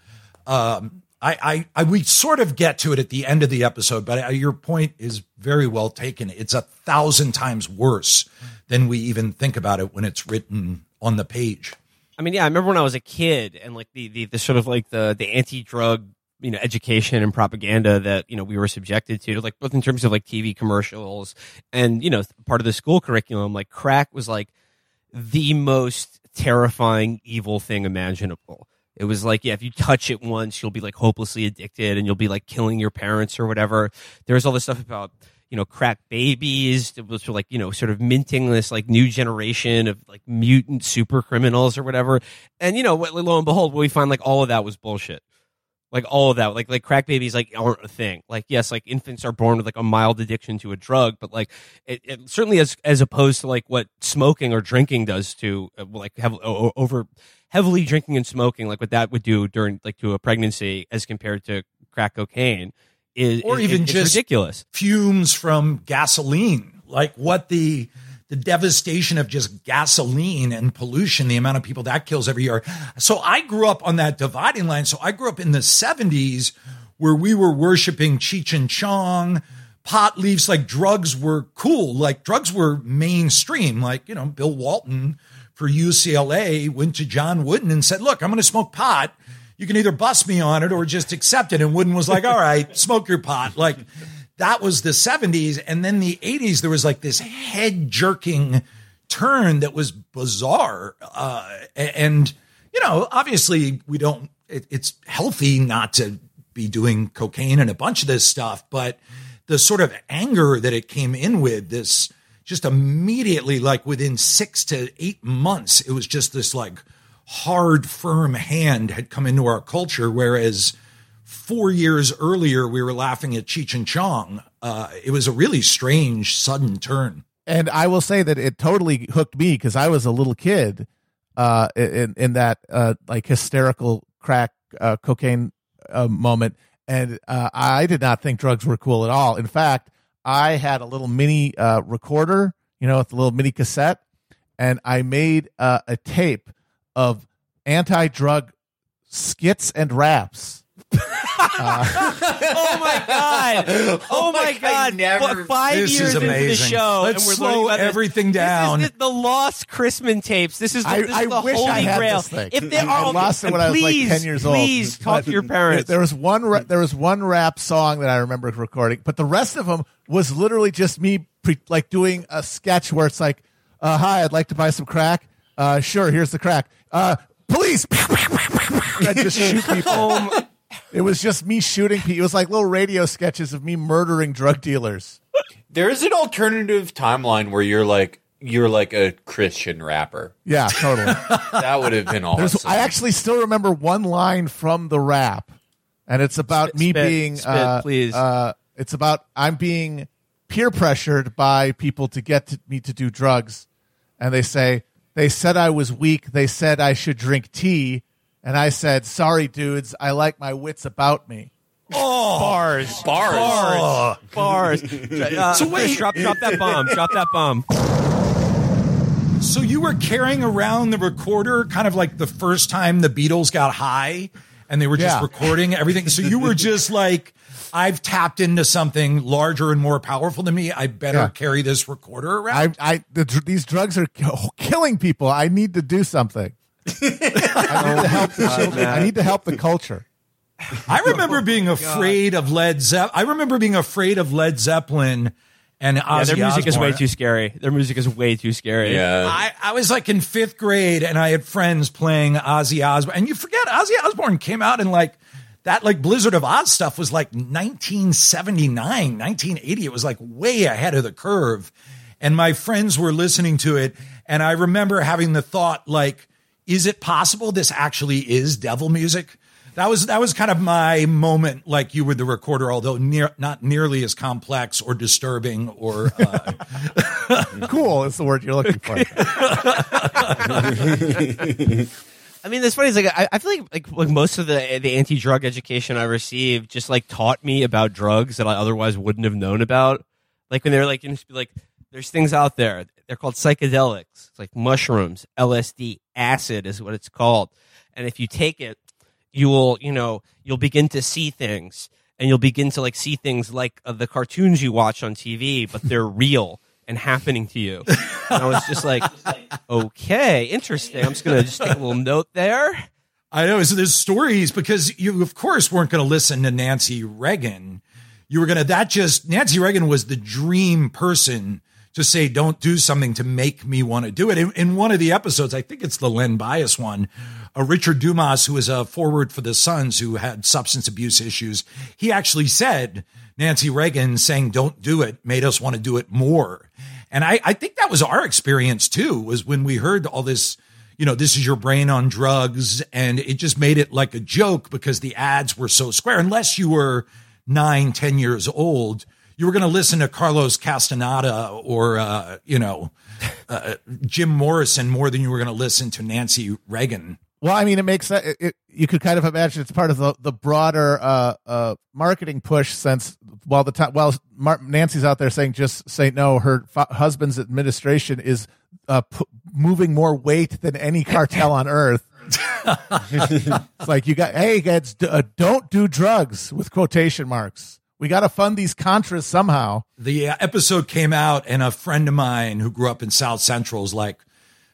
um, I, I, I, we sort of get to it at the end of the episode, but your point is very well taken. It's a thousand times worse than we even think about it when it's written on the page. I mean, yeah, I remember when I was a kid and like the, the, the sort of like the, the anti-drug, you know, education and propaganda that, you know, we were subjected to, like both in terms of like TV commercials and, you know, part of the school curriculum, like crack was like the most terrifying, evil thing imaginable. It was like, yeah, if you touch it once, you'll be like hopelessly addicted and you'll be like killing your parents or whatever. There was all this stuff about, you know, crack babies. It was like, you know, sort of minting this like new generation of like mutant super criminals or whatever. And, you know, lo and behold, we find like all of that was bullshit. Like all of that, like like crack babies, like aren't a thing. Like yes, like infants are born with like a mild addiction to a drug, but like it, it certainly as as opposed to like what smoking or drinking does to uh, like have over heavily drinking and smoking, like what that would do during like to a pregnancy as compared to crack cocaine, is or is, even is just ridiculous. Fumes from gasoline, like what the the devastation of just gasoline and pollution, the amount of people that kills every year. So I grew up on that dividing line. So I grew up in the 70s where we were worshiping Cheech and Chong, pot leaves, like drugs were cool. Like drugs were mainstream. Like, you know, Bill Walton for UCLA went to John Wooden and said, look, I'm going to smoke pot. You can either bust me on it or just accept it. And Wooden was like, all right, smoke your pot. Like, that was the 70s. And then the 80s, there was like this head jerking turn that was bizarre. Uh, and, you know, obviously we don't, it, it's healthy not to be doing cocaine and a bunch of this stuff, but the sort of anger that it came in with, this just immediately, like within six to eight months, it was just this like hard, firm hand had come into our culture. Whereas, four years earlier, we were laughing at Cheech and Chong. Uh, it was a really strange, sudden turn. And I will say that it totally hooked me because I was a little kid uh, in in that uh, like hysterical crack uh, cocaine uh, moment, and uh, I did not think drugs were cool at all. In fact, I had a little mini recorder, you know, with a little mini cassette, and I made a tape of anti-drug skits and raps oh my god! Oh my god! never- five years into the show, Let's and we're slow learning about this. everything is down. the, lost Christman tapes. This is the, I- this is the wish holy I had grail. this thing. If there I are, lost it when I was like please, 10 years old. Please talk to your parents. There was one ra- there was one rap song that I remember recording, but the rest of them was literally just me pre- like doing a sketch where it's like, uh, "Hi, I'd like to buy some crack. Uh, sure, here's the crack. Uh, police!" I just shoot people. It was just me shooting people. It was like little radio sketches of me murdering drug dealers. There's an alternative timeline where you're like you're like a Christian rapper. Yeah, totally. That would have been There's, awesome. I actually still remember one line from the rap, and it's about Spit, me spit, being. spit, uh, please. Uh, it's about I'm being peer pressured by people to get to, me to do drugs, and they say they said I was weak. They said I should drink tea, and I said, "Sorry, dudes, I like my wits about me." bars, Bars. bars, bars. Uh, So wait. Chris, drop, drop that bomb. Drop that bomb. So you were carrying around the recorder kind of like the first time the Beatles got high and they were just Yeah. recording everything. So you were just like, I've tapped into something larger and more powerful than me. I better Yeah. carry this recorder around. I, I, the, these drugs are killing people. I need to do something. I need to help the children. I need to help the culture. I remember being afraid of Led Zeppelin. I remember being afraid of Led Zeppelin and Ozzy Yeah, their music is way too scary. Their music is way too scary. yeah. I, I was like in fifth grade and I had friends playing Ozzy Osbourne. And you forget Ozzy Osbourne came out in like that like Blizzard of Ozz stuff was like 1979, 1980. It was like way ahead of the curve. And my friends were listening to it. And I remember having the thought like, is it possible this actually is devil music? That was that was kind of my moment, like you were the recorder, although near, not nearly as complex or disturbing or uh, Cool is the word you're looking for. I mean, that's funny. It's like I, I feel like, like like most of the the anti drug education I received just like taught me about drugs that I otherwise wouldn't have known about. Like when they're like, you know, just be like, there's things out there. They're called psychedelics. It's like mushrooms, LSD, acid is what it's called. And if you take it, you will, you know, you'll begin to see things and you'll begin to like see things like uh, the cartoons you watch on TV, but they're real and happening to you. And I was just like, okay, interesting. I'm just going to just take a little note there. I know. So there's stories because you, of course, weren't going to listen to Nancy Reagan. You were going to, that just, Nancy Reagan was the dream person to say, don't do something to make me want to do it. In, in one of the episodes, I think it's the Len Bias one, uh, Richard Dumas, who was a forward for the Suns who had substance abuse issues, he actually said, Nancy Reagan saying, don't do it, made us want to do it more. And I, I think that was our experience too, was when we heard all this, you know, this is your brain on drugs. And it just made it like a joke because the ads were so square. Unless you were nine, ten years old, you were going to listen to Carlos Castaneda or, uh, you know, uh, Jim Morrison more than you were going to listen to Nancy Reagan. Well, I mean, it makes it, it, you could kind of imagine it's part of the, the broader uh, uh, marketing push. Since while the time while Mar- Nancy's out there saying just say no, her f- husband's administration is uh, p- moving more weight than any cartel on earth. it's like you got hey guys, d- uh, don't do drugs with quotation marks. We got to fund these contras somehow. The uh, episode came out, and a friend of mine who grew up in South Central is like,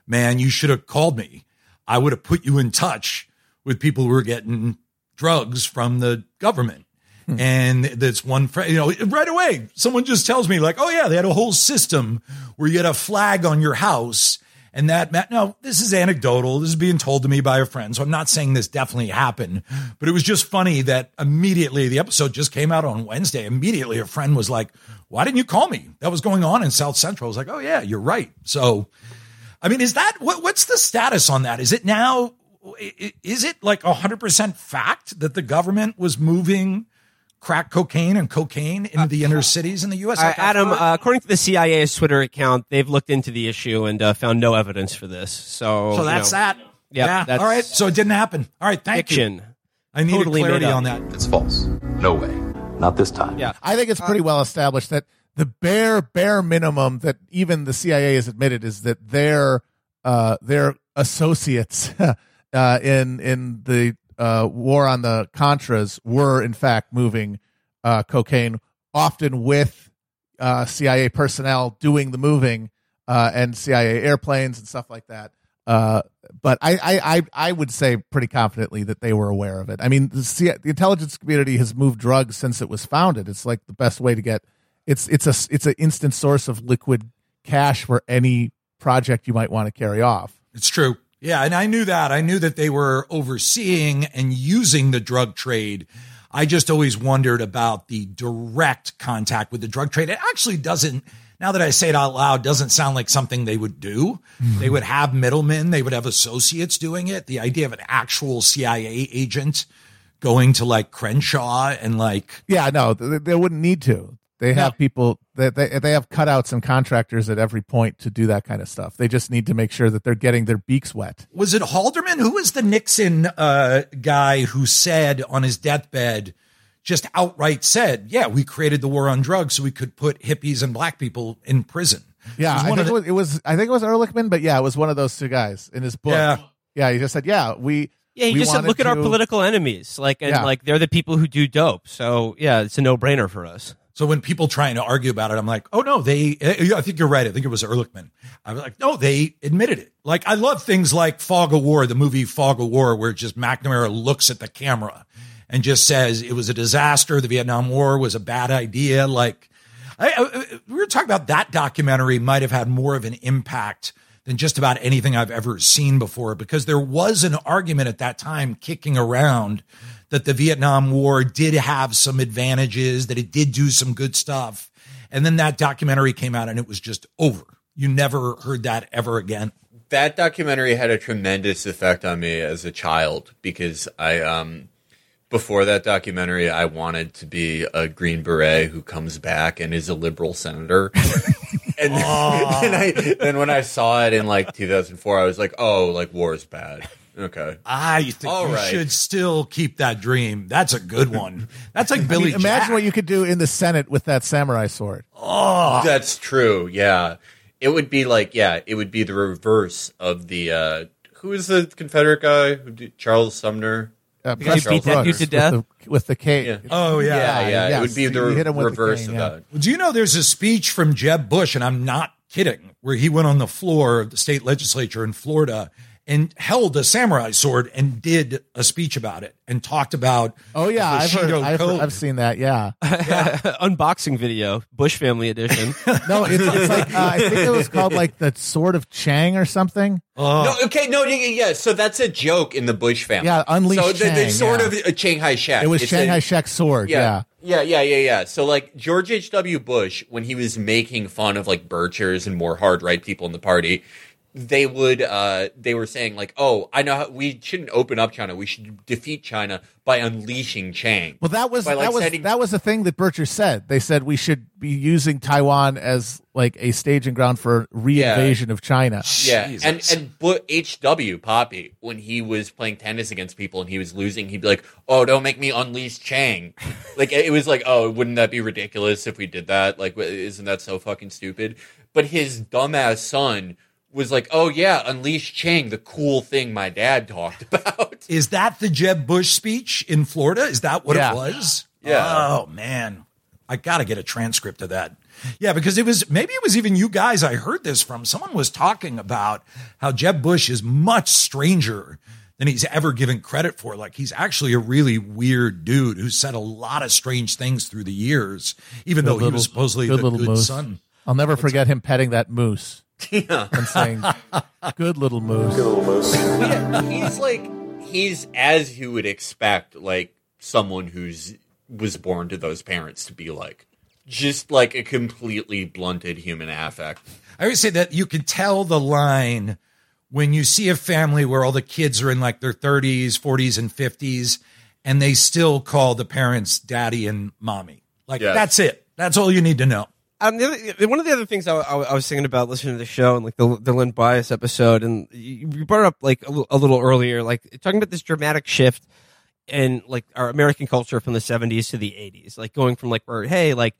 "Man, you should have called me. I would have put you in touch with people who were getting drugs from the government." And that's one friend, you know, right away, someone just tells me, like, oh, yeah, they had a whole system where you had a flag on your house. And that, no, this is anecdotal. This is being told to me by a friend. So I'm not saying this definitely happened, but it was just funny that immediately the episode just came out on Wednesday. Immediately a friend was like, why didn't you call me? That was going on in South Central. I was like, oh, yeah, you're right. So, I mean, is that what, what's the status on that? Is it now, is it like 100% fact that the government was moving crack cocaine and cocaine into the inner cities in the U.S.? Uh, Adam, uh, according to the CIA's Twitter account, they've looked into the issue and uh, found no evidence for this. So, so that's you know, that. Yep, yeah. that's All right. So it didn't happen. All right. Thank fiction. you. I needed Totally clarity on that. It's false. No way. Not this time. Yeah. I think it's pretty well established that the bare bare minimum that even the CIA has admitted is that their uh, their associates uh, in in the uh, war on the Contras were in fact moving uh, cocaine, often with uh, CIA personnel doing the moving uh, and CIA airplanes and stuff like that. Uh, but I, I, I, I would say pretty confidently that they were aware of it. I mean, the, the intelligence community has moved drugs since it was founded. It's like the best way to get. It's it's a it's an instant source of liquid cash for any project you might want to carry off. It's true. Yeah, and I knew that. I knew that they were overseeing and using the drug trade. I just always wondered about the direct contact with the drug trade. It actually doesn't, now that I say it out loud, doesn't sound like something they would do. Mm-hmm. They would have middlemen, they would have associates doing it. The idea of an actual CIA agent going to like Crenshaw and like, Yeah, no, they, they wouldn't need to. They have No. people that they they have cutouts and contractors at every point to do that kind of stuff. They just need to make sure that they're getting their beaks wet. was it Haldeman? Who was the Nixon uh, guy who said on his deathbed, just outright said, yeah, we created the war on drugs so we could put hippies and black people in prison. Yeah, It was I think of it, was, it was I think it was Ehrlichman, but yeah, it was one of those two guys in his book. Yeah. yeah, he just said, yeah, we Yeah, he we just said, wanted look at our political enemies. Like, and Yeah. like, they're the people who do dope. So, yeah, it's a no brainer for us. So when people trying to argue about it, I'm like, oh no, they, eh, eh, I think you're right. I think it was Ehrlichman. I was like, no, they admitted it. Like I love things like Fog of War, the movie Fog of War, where just McNamara looks at the camera and just says it was a disaster. The Vietnam War was a bad idea. Like I, I, we were talking about that documentary might have had more of an impact than just about anything I've ever seen before because there was an argument at that time kicking around that the Vietnam War did have some advantages, that it did do some good stuff. And then that documentary came out and it was just over. You never heard that ever again. that documentary had a tremendous effect on me as a child because I um before that documentary I wanted to be a green beret who comes back and is a liberal senator. and then, I then when I saw it in like 2004 I was like, "Oh, like war is bad." Okay. I think All you right. should still keep that dream. That's a good one. That's like I Billy. mean, imagine what you could do in the Senate with that samurai sword. Oh, that's true. Yeah. It would be like yeah, it would be the reverse of the uh who is the Confederate guy who did Charles Sumner? uh, guy who Preston beat that dude to death? With the, with the cane. Yeah. Oh yeah. yeah, yeah. yes, it would be you the hit him with the reverse cane, of yeah. that. Well, do you know there's a speech from Jeb Bush, and I'm not kidding, where he went on the floor of the state legislature in Florida and held a samurai sword and did a speech about it and talked about Oh yeah, the I've heard, Bushido I've, heard- I've seen that. Yeah, Unboxing video, Bush family edition. no, it's, it's like uh, I think it was called like the Sword of Chiang or something. No, okay, no, yeah, yeah. So that's a joke in the Bush family. Yeah, Unleash So the, the Chiang, sort yeah. of a Chiang Kai-shek. It was It's a- Chiang Kai-shek's sword. Yeah. Yeah, yeah, yeah, yeah. So like George H. W. Bush, when he was making fun of like Birchers and more hard right people in the party, they would uh they were saying like, oh, I know how, we shouldn't open up China. We should defeat China by unleashing Chiang. Well, that was By, like, that was setting- that was the thing that Bircher said. They said we should be using Taiwan as like a staging ground for reinvasion of China. Yeah, Jesus. and and but H.W. Poppy when he was playing tennis against people and he was losing, he'd be like, "Oh, don't make me unleash Chiang." like it was like, "Oh, wouldn't that be ridiculous if we did that? Like, isn't that so fucking stupid?" But his dumbass son was like, "Oh yeah, unleash Chiang, the cool thing my dad talked about." Is that the Jeb Bush speech in Florida? Is that what Yeah. it was? Yeah. Oh man, I got to get a transcript of that. Yeah, because it was maybe it was even you guys I heard this from. Someone was talking about how Jeb Bush is much stranger than he's ever given credit for. Like he's actually a really weird dude who said a lot of strange things through the years, even though he was supposedly good the little good moose. son. I'll never forget him petting that moose yeah. and saying, "Good little moose." Good little yeah, he's like he's as you would expect like someone who's was born to those parents to be like just like a completely blunted human affect I always say that you can tell the line when you see a family where all the kids are in like their 30s, 40s, and 50s, and they still call the parents daddy and mommy. Like, Yes. that's it. That's all you need to know. Um, the other, one of the other things I, I, I was thinking about listening to the show and like the the Len Bias episode, and you you brought up like a, little- a little earlier, like talking about this dramatic shift in like our American culture from the '70s to the '80s, like going from like where hey, like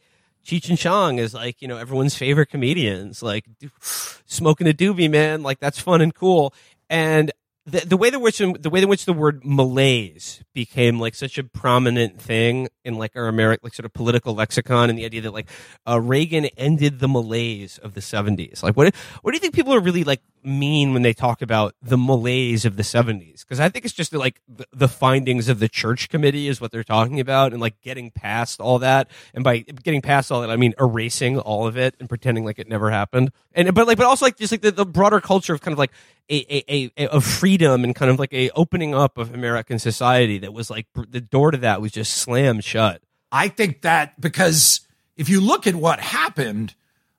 Cheech and Chong is like you know everyone's favorite comedians, like smoking a doobie, man, like that's fun and cool, and the, the way in which the way in which the word malaise became like such a prominent thing in like our American like sort of political lexicon and the idea that like uh, Reagan ended the malaise of the 70s like what what do you think people are really like mean when they talk about the malaise of the 70s because I think it's just like the, the findings of the church committee is what they're talking about and like getting past all that. And by getting past all that I mean erasing all of it and pretending like it never happened. And but like but also like just like the, the broader culture of kind of like a, a, a, of freedom and kind of like a opening up of American society that was like the door to that was just slammed shut. I think that because if you look at what happened,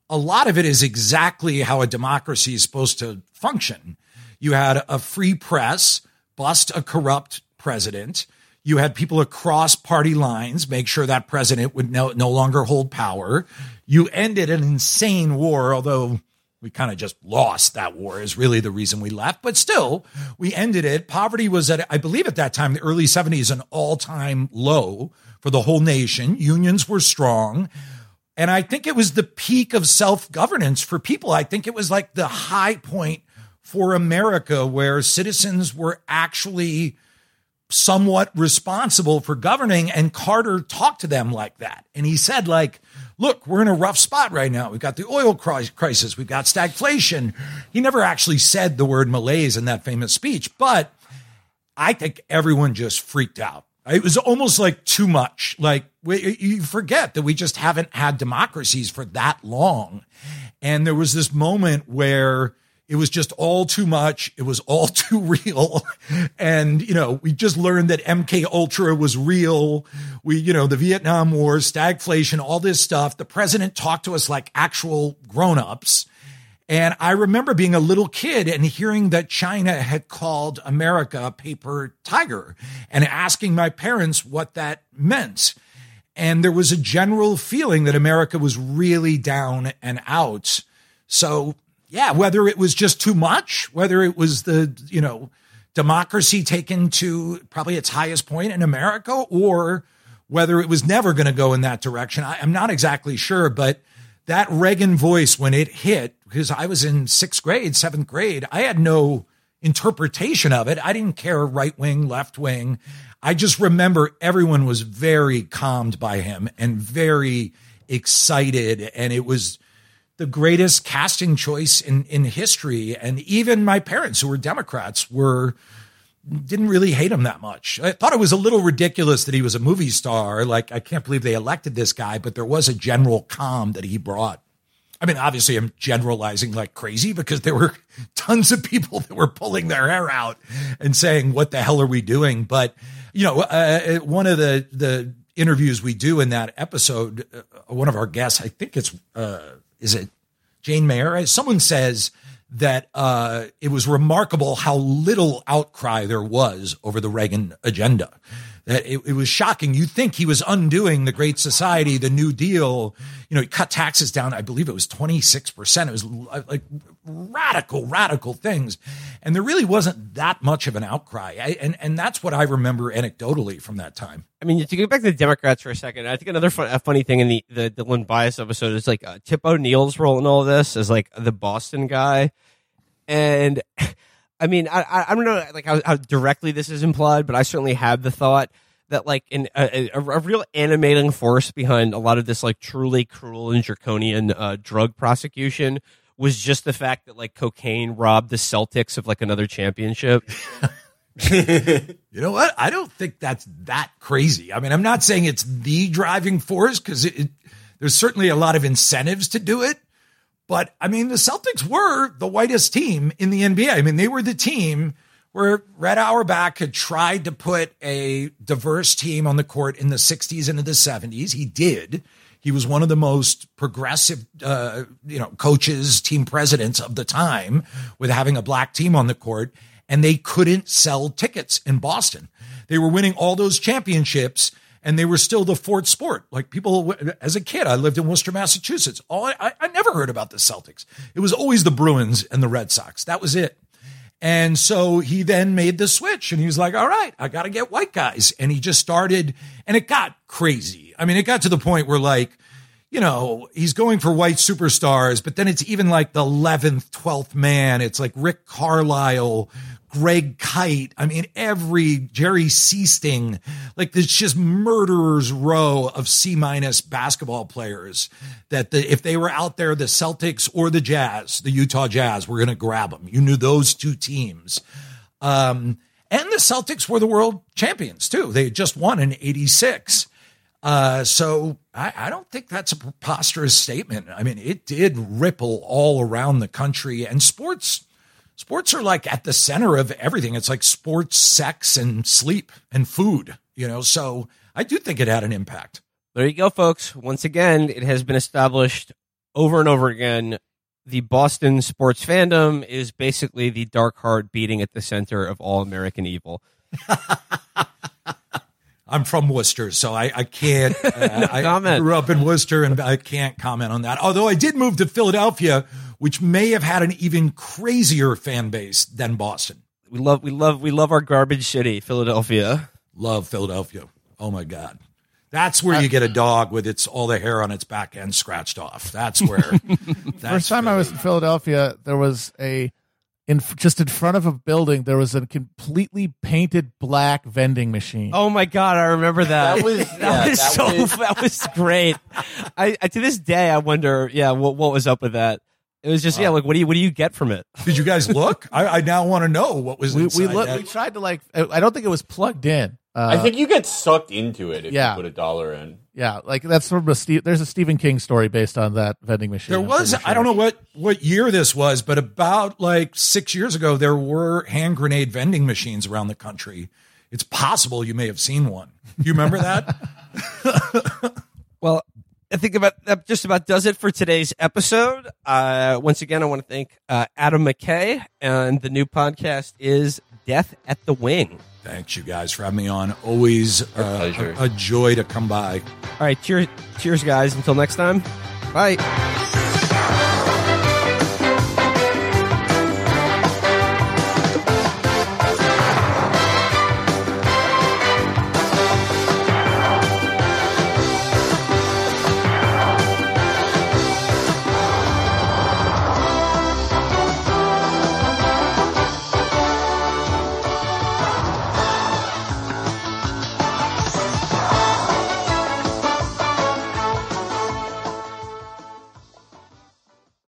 a lot of it is exactly how a democracy is supposed to function. You had a free press, bust a corrupt president. You had people across party lines make sure that president would no, no longer hold power. You ended an insane war, although we kind of just lost that war is really the reason we left. But still, we ended it. Poverty was at, I believe at that time, the early 70s, an all time low for the whole nation. Unions were strong. And I think it was the peak of self governance for people. I think it was like the high point for America where citizens were actually somewhat responsible for governing and Carter talked to them like that. And he said like, look, we're in a rough spot right now. We've got the oil crisis. We've got stagflation. He never actually said the word malaise in that famous speech, but I think everyone just freaked out. It was almost like too much. Like we, you forget that we just haven't had democracies for that long. And there was this moment where it was just all too much. It was all too real. And, you know, we just learned that MK Ultra was real. We, you know, the Vietnam War, stagflation, all this stuff. The president talked to us like actual grown-ups. And I remember being a little kid and hearing that China had called America a paper tiger and asking my parents what that meant. And there was a general feeling that America was really down and out. So, yeah, whether it was just too much, whether it was the, you know, democracy taken to probably its highest point in America, or whether it was never going to go in that direction, I, I'm not exactly sure. But that Reagan voice, when it hit, because I was in sixth grade, seventh grade, I had no interpretation of it. I didn't care right wing, left wing. I just remember everyone was very calmed by him and very excited. And it was the greatest casting choice in, in history. And even my parents, who were Democrats, were didn't really hate him that much. I thought it was a little ridiculous that he was a movie star. Like, I can't believe they elected this guy, but there was a general calm that he brought. I mean, obviously, I'm generalizing like crazy because there were tons of people that were pulling their hair out and saying, "What the hell are we doing?" But you know, uh, one of the the interviews we do in that episode, uh, one of our guests, I think it's uh, is it Jane Mayer? Someone says that uh, it was remarkable how little outcry there was over the Reagan agenda. That it, it, was shocking. You think he was undoing the Great Society, the New Deal. You know, he cut taxes down. I believe it was twenty six percent. It was like radical, radical things, and there really wasn't that much of an outcry. I, and and that's what I remember anecdotally from that time. I mean, to go back to the Democrats for a second, I think another fun, funny thing in the the Dylan Bias episode is like uh, Tip O'Neill's role in all this as like the Boston guy, and I mean, I I don't know like how, how directly this is implied, but I certainly have the thought that like in a, a, a, real animating force behind a lot of this like truly cruel and draconian uh, drug prosecution was just the fact that like cocaine robbed the Celtics of like another championship. you know what? I don't think that's that crazy. I mean, I'm not saying it's the driving force because there's certainly a lot of incentives to do it. But I mean, the Celtics were the whitest team in the NBA. I mean, they were the team where Red Auerbach had tried to put a diverse team on the court in the 60s and in the 70s. He did. He was one of the most progressive, uh, you know, coaches, team presidents of the time with having a black team on the court. And they couldn't sell tickets in Boston. They were winning all those championships and they were still the fourth sport. Like people, as a kid, I lived in Worcester, Massachusetts. All I, I never heard about the Celtics. It was always the Bruins and the Red Sox. That was it. And so he then made the switch and he was like, all right, I got to get white guys. And he just started, and it got crazy. I mean, it got to the point where, like, you know, he's going for white superstars, but then it's even like the 11th, 12th man. It's like Rick Carlisle Greg Kite. I mean, every Jerry Sichting, like there's just murderers row of C minus basketball players that the, if they were out there, the Celtics or the Jazz, the Utah Jazz, were going to grab them. You knew those two teams. Um, and the Celtics were the world champions too. They just won in 86. Uh, so I, I, don't think that's a preposterous statement. I mean, it did ripple all around the country and sports sports are like at the center of everything. It's like sports, sex, and sleep and food, you know. So I do think it had an impact. There you go, folks. Once again, it has been established over and over again. The Boston sports fandom is basically the dark heart beating at the center of all American evil. I'm from Worcester, so I, I can't. Uh, I grew up in Worcester, and I can't comment on that. Although I did move to Philadelphia, which may have had an even crazier fan base than Boston. We love, we love, we love our garbage city, Philadelphia. Love Philadelphia. Oh my god, that's where you get a dog with its all the hair on its back end scratched off. That's where. that's First time Philly. I was in Philadelphia, there was a in just in front of a building there was a completely painted black vending machine. Oh my god, I remember that. That was that yeah, was that so was... that was great. I, I, to this day I wonder, yeah, what what was up with that? It was just yeah, like what do you what do you get from it? Did you guys look? I, I now want to know what was we we, look, we tried to like I don't think it was plugged in. Uh, I think you get sucked into it if yeah. you put a dollar in. Yeah, like that's from a Steve, there's a Stephen King story based on that vending machine. There was sure. I don't know what what year this was, but about like 6 years ago there were hand grenade vending machines around the country. It's possible you may have seen one. You remember that? well, I think about that just about does it for today's episode. Uh, once again, I want to thank uh, Adam McKay, and the new podcast is Death at the Wing. Thanks, you guys, for having me on. Always uh, a, a joy to come by. All right, cheers, cheers, guys. Until next time, bye.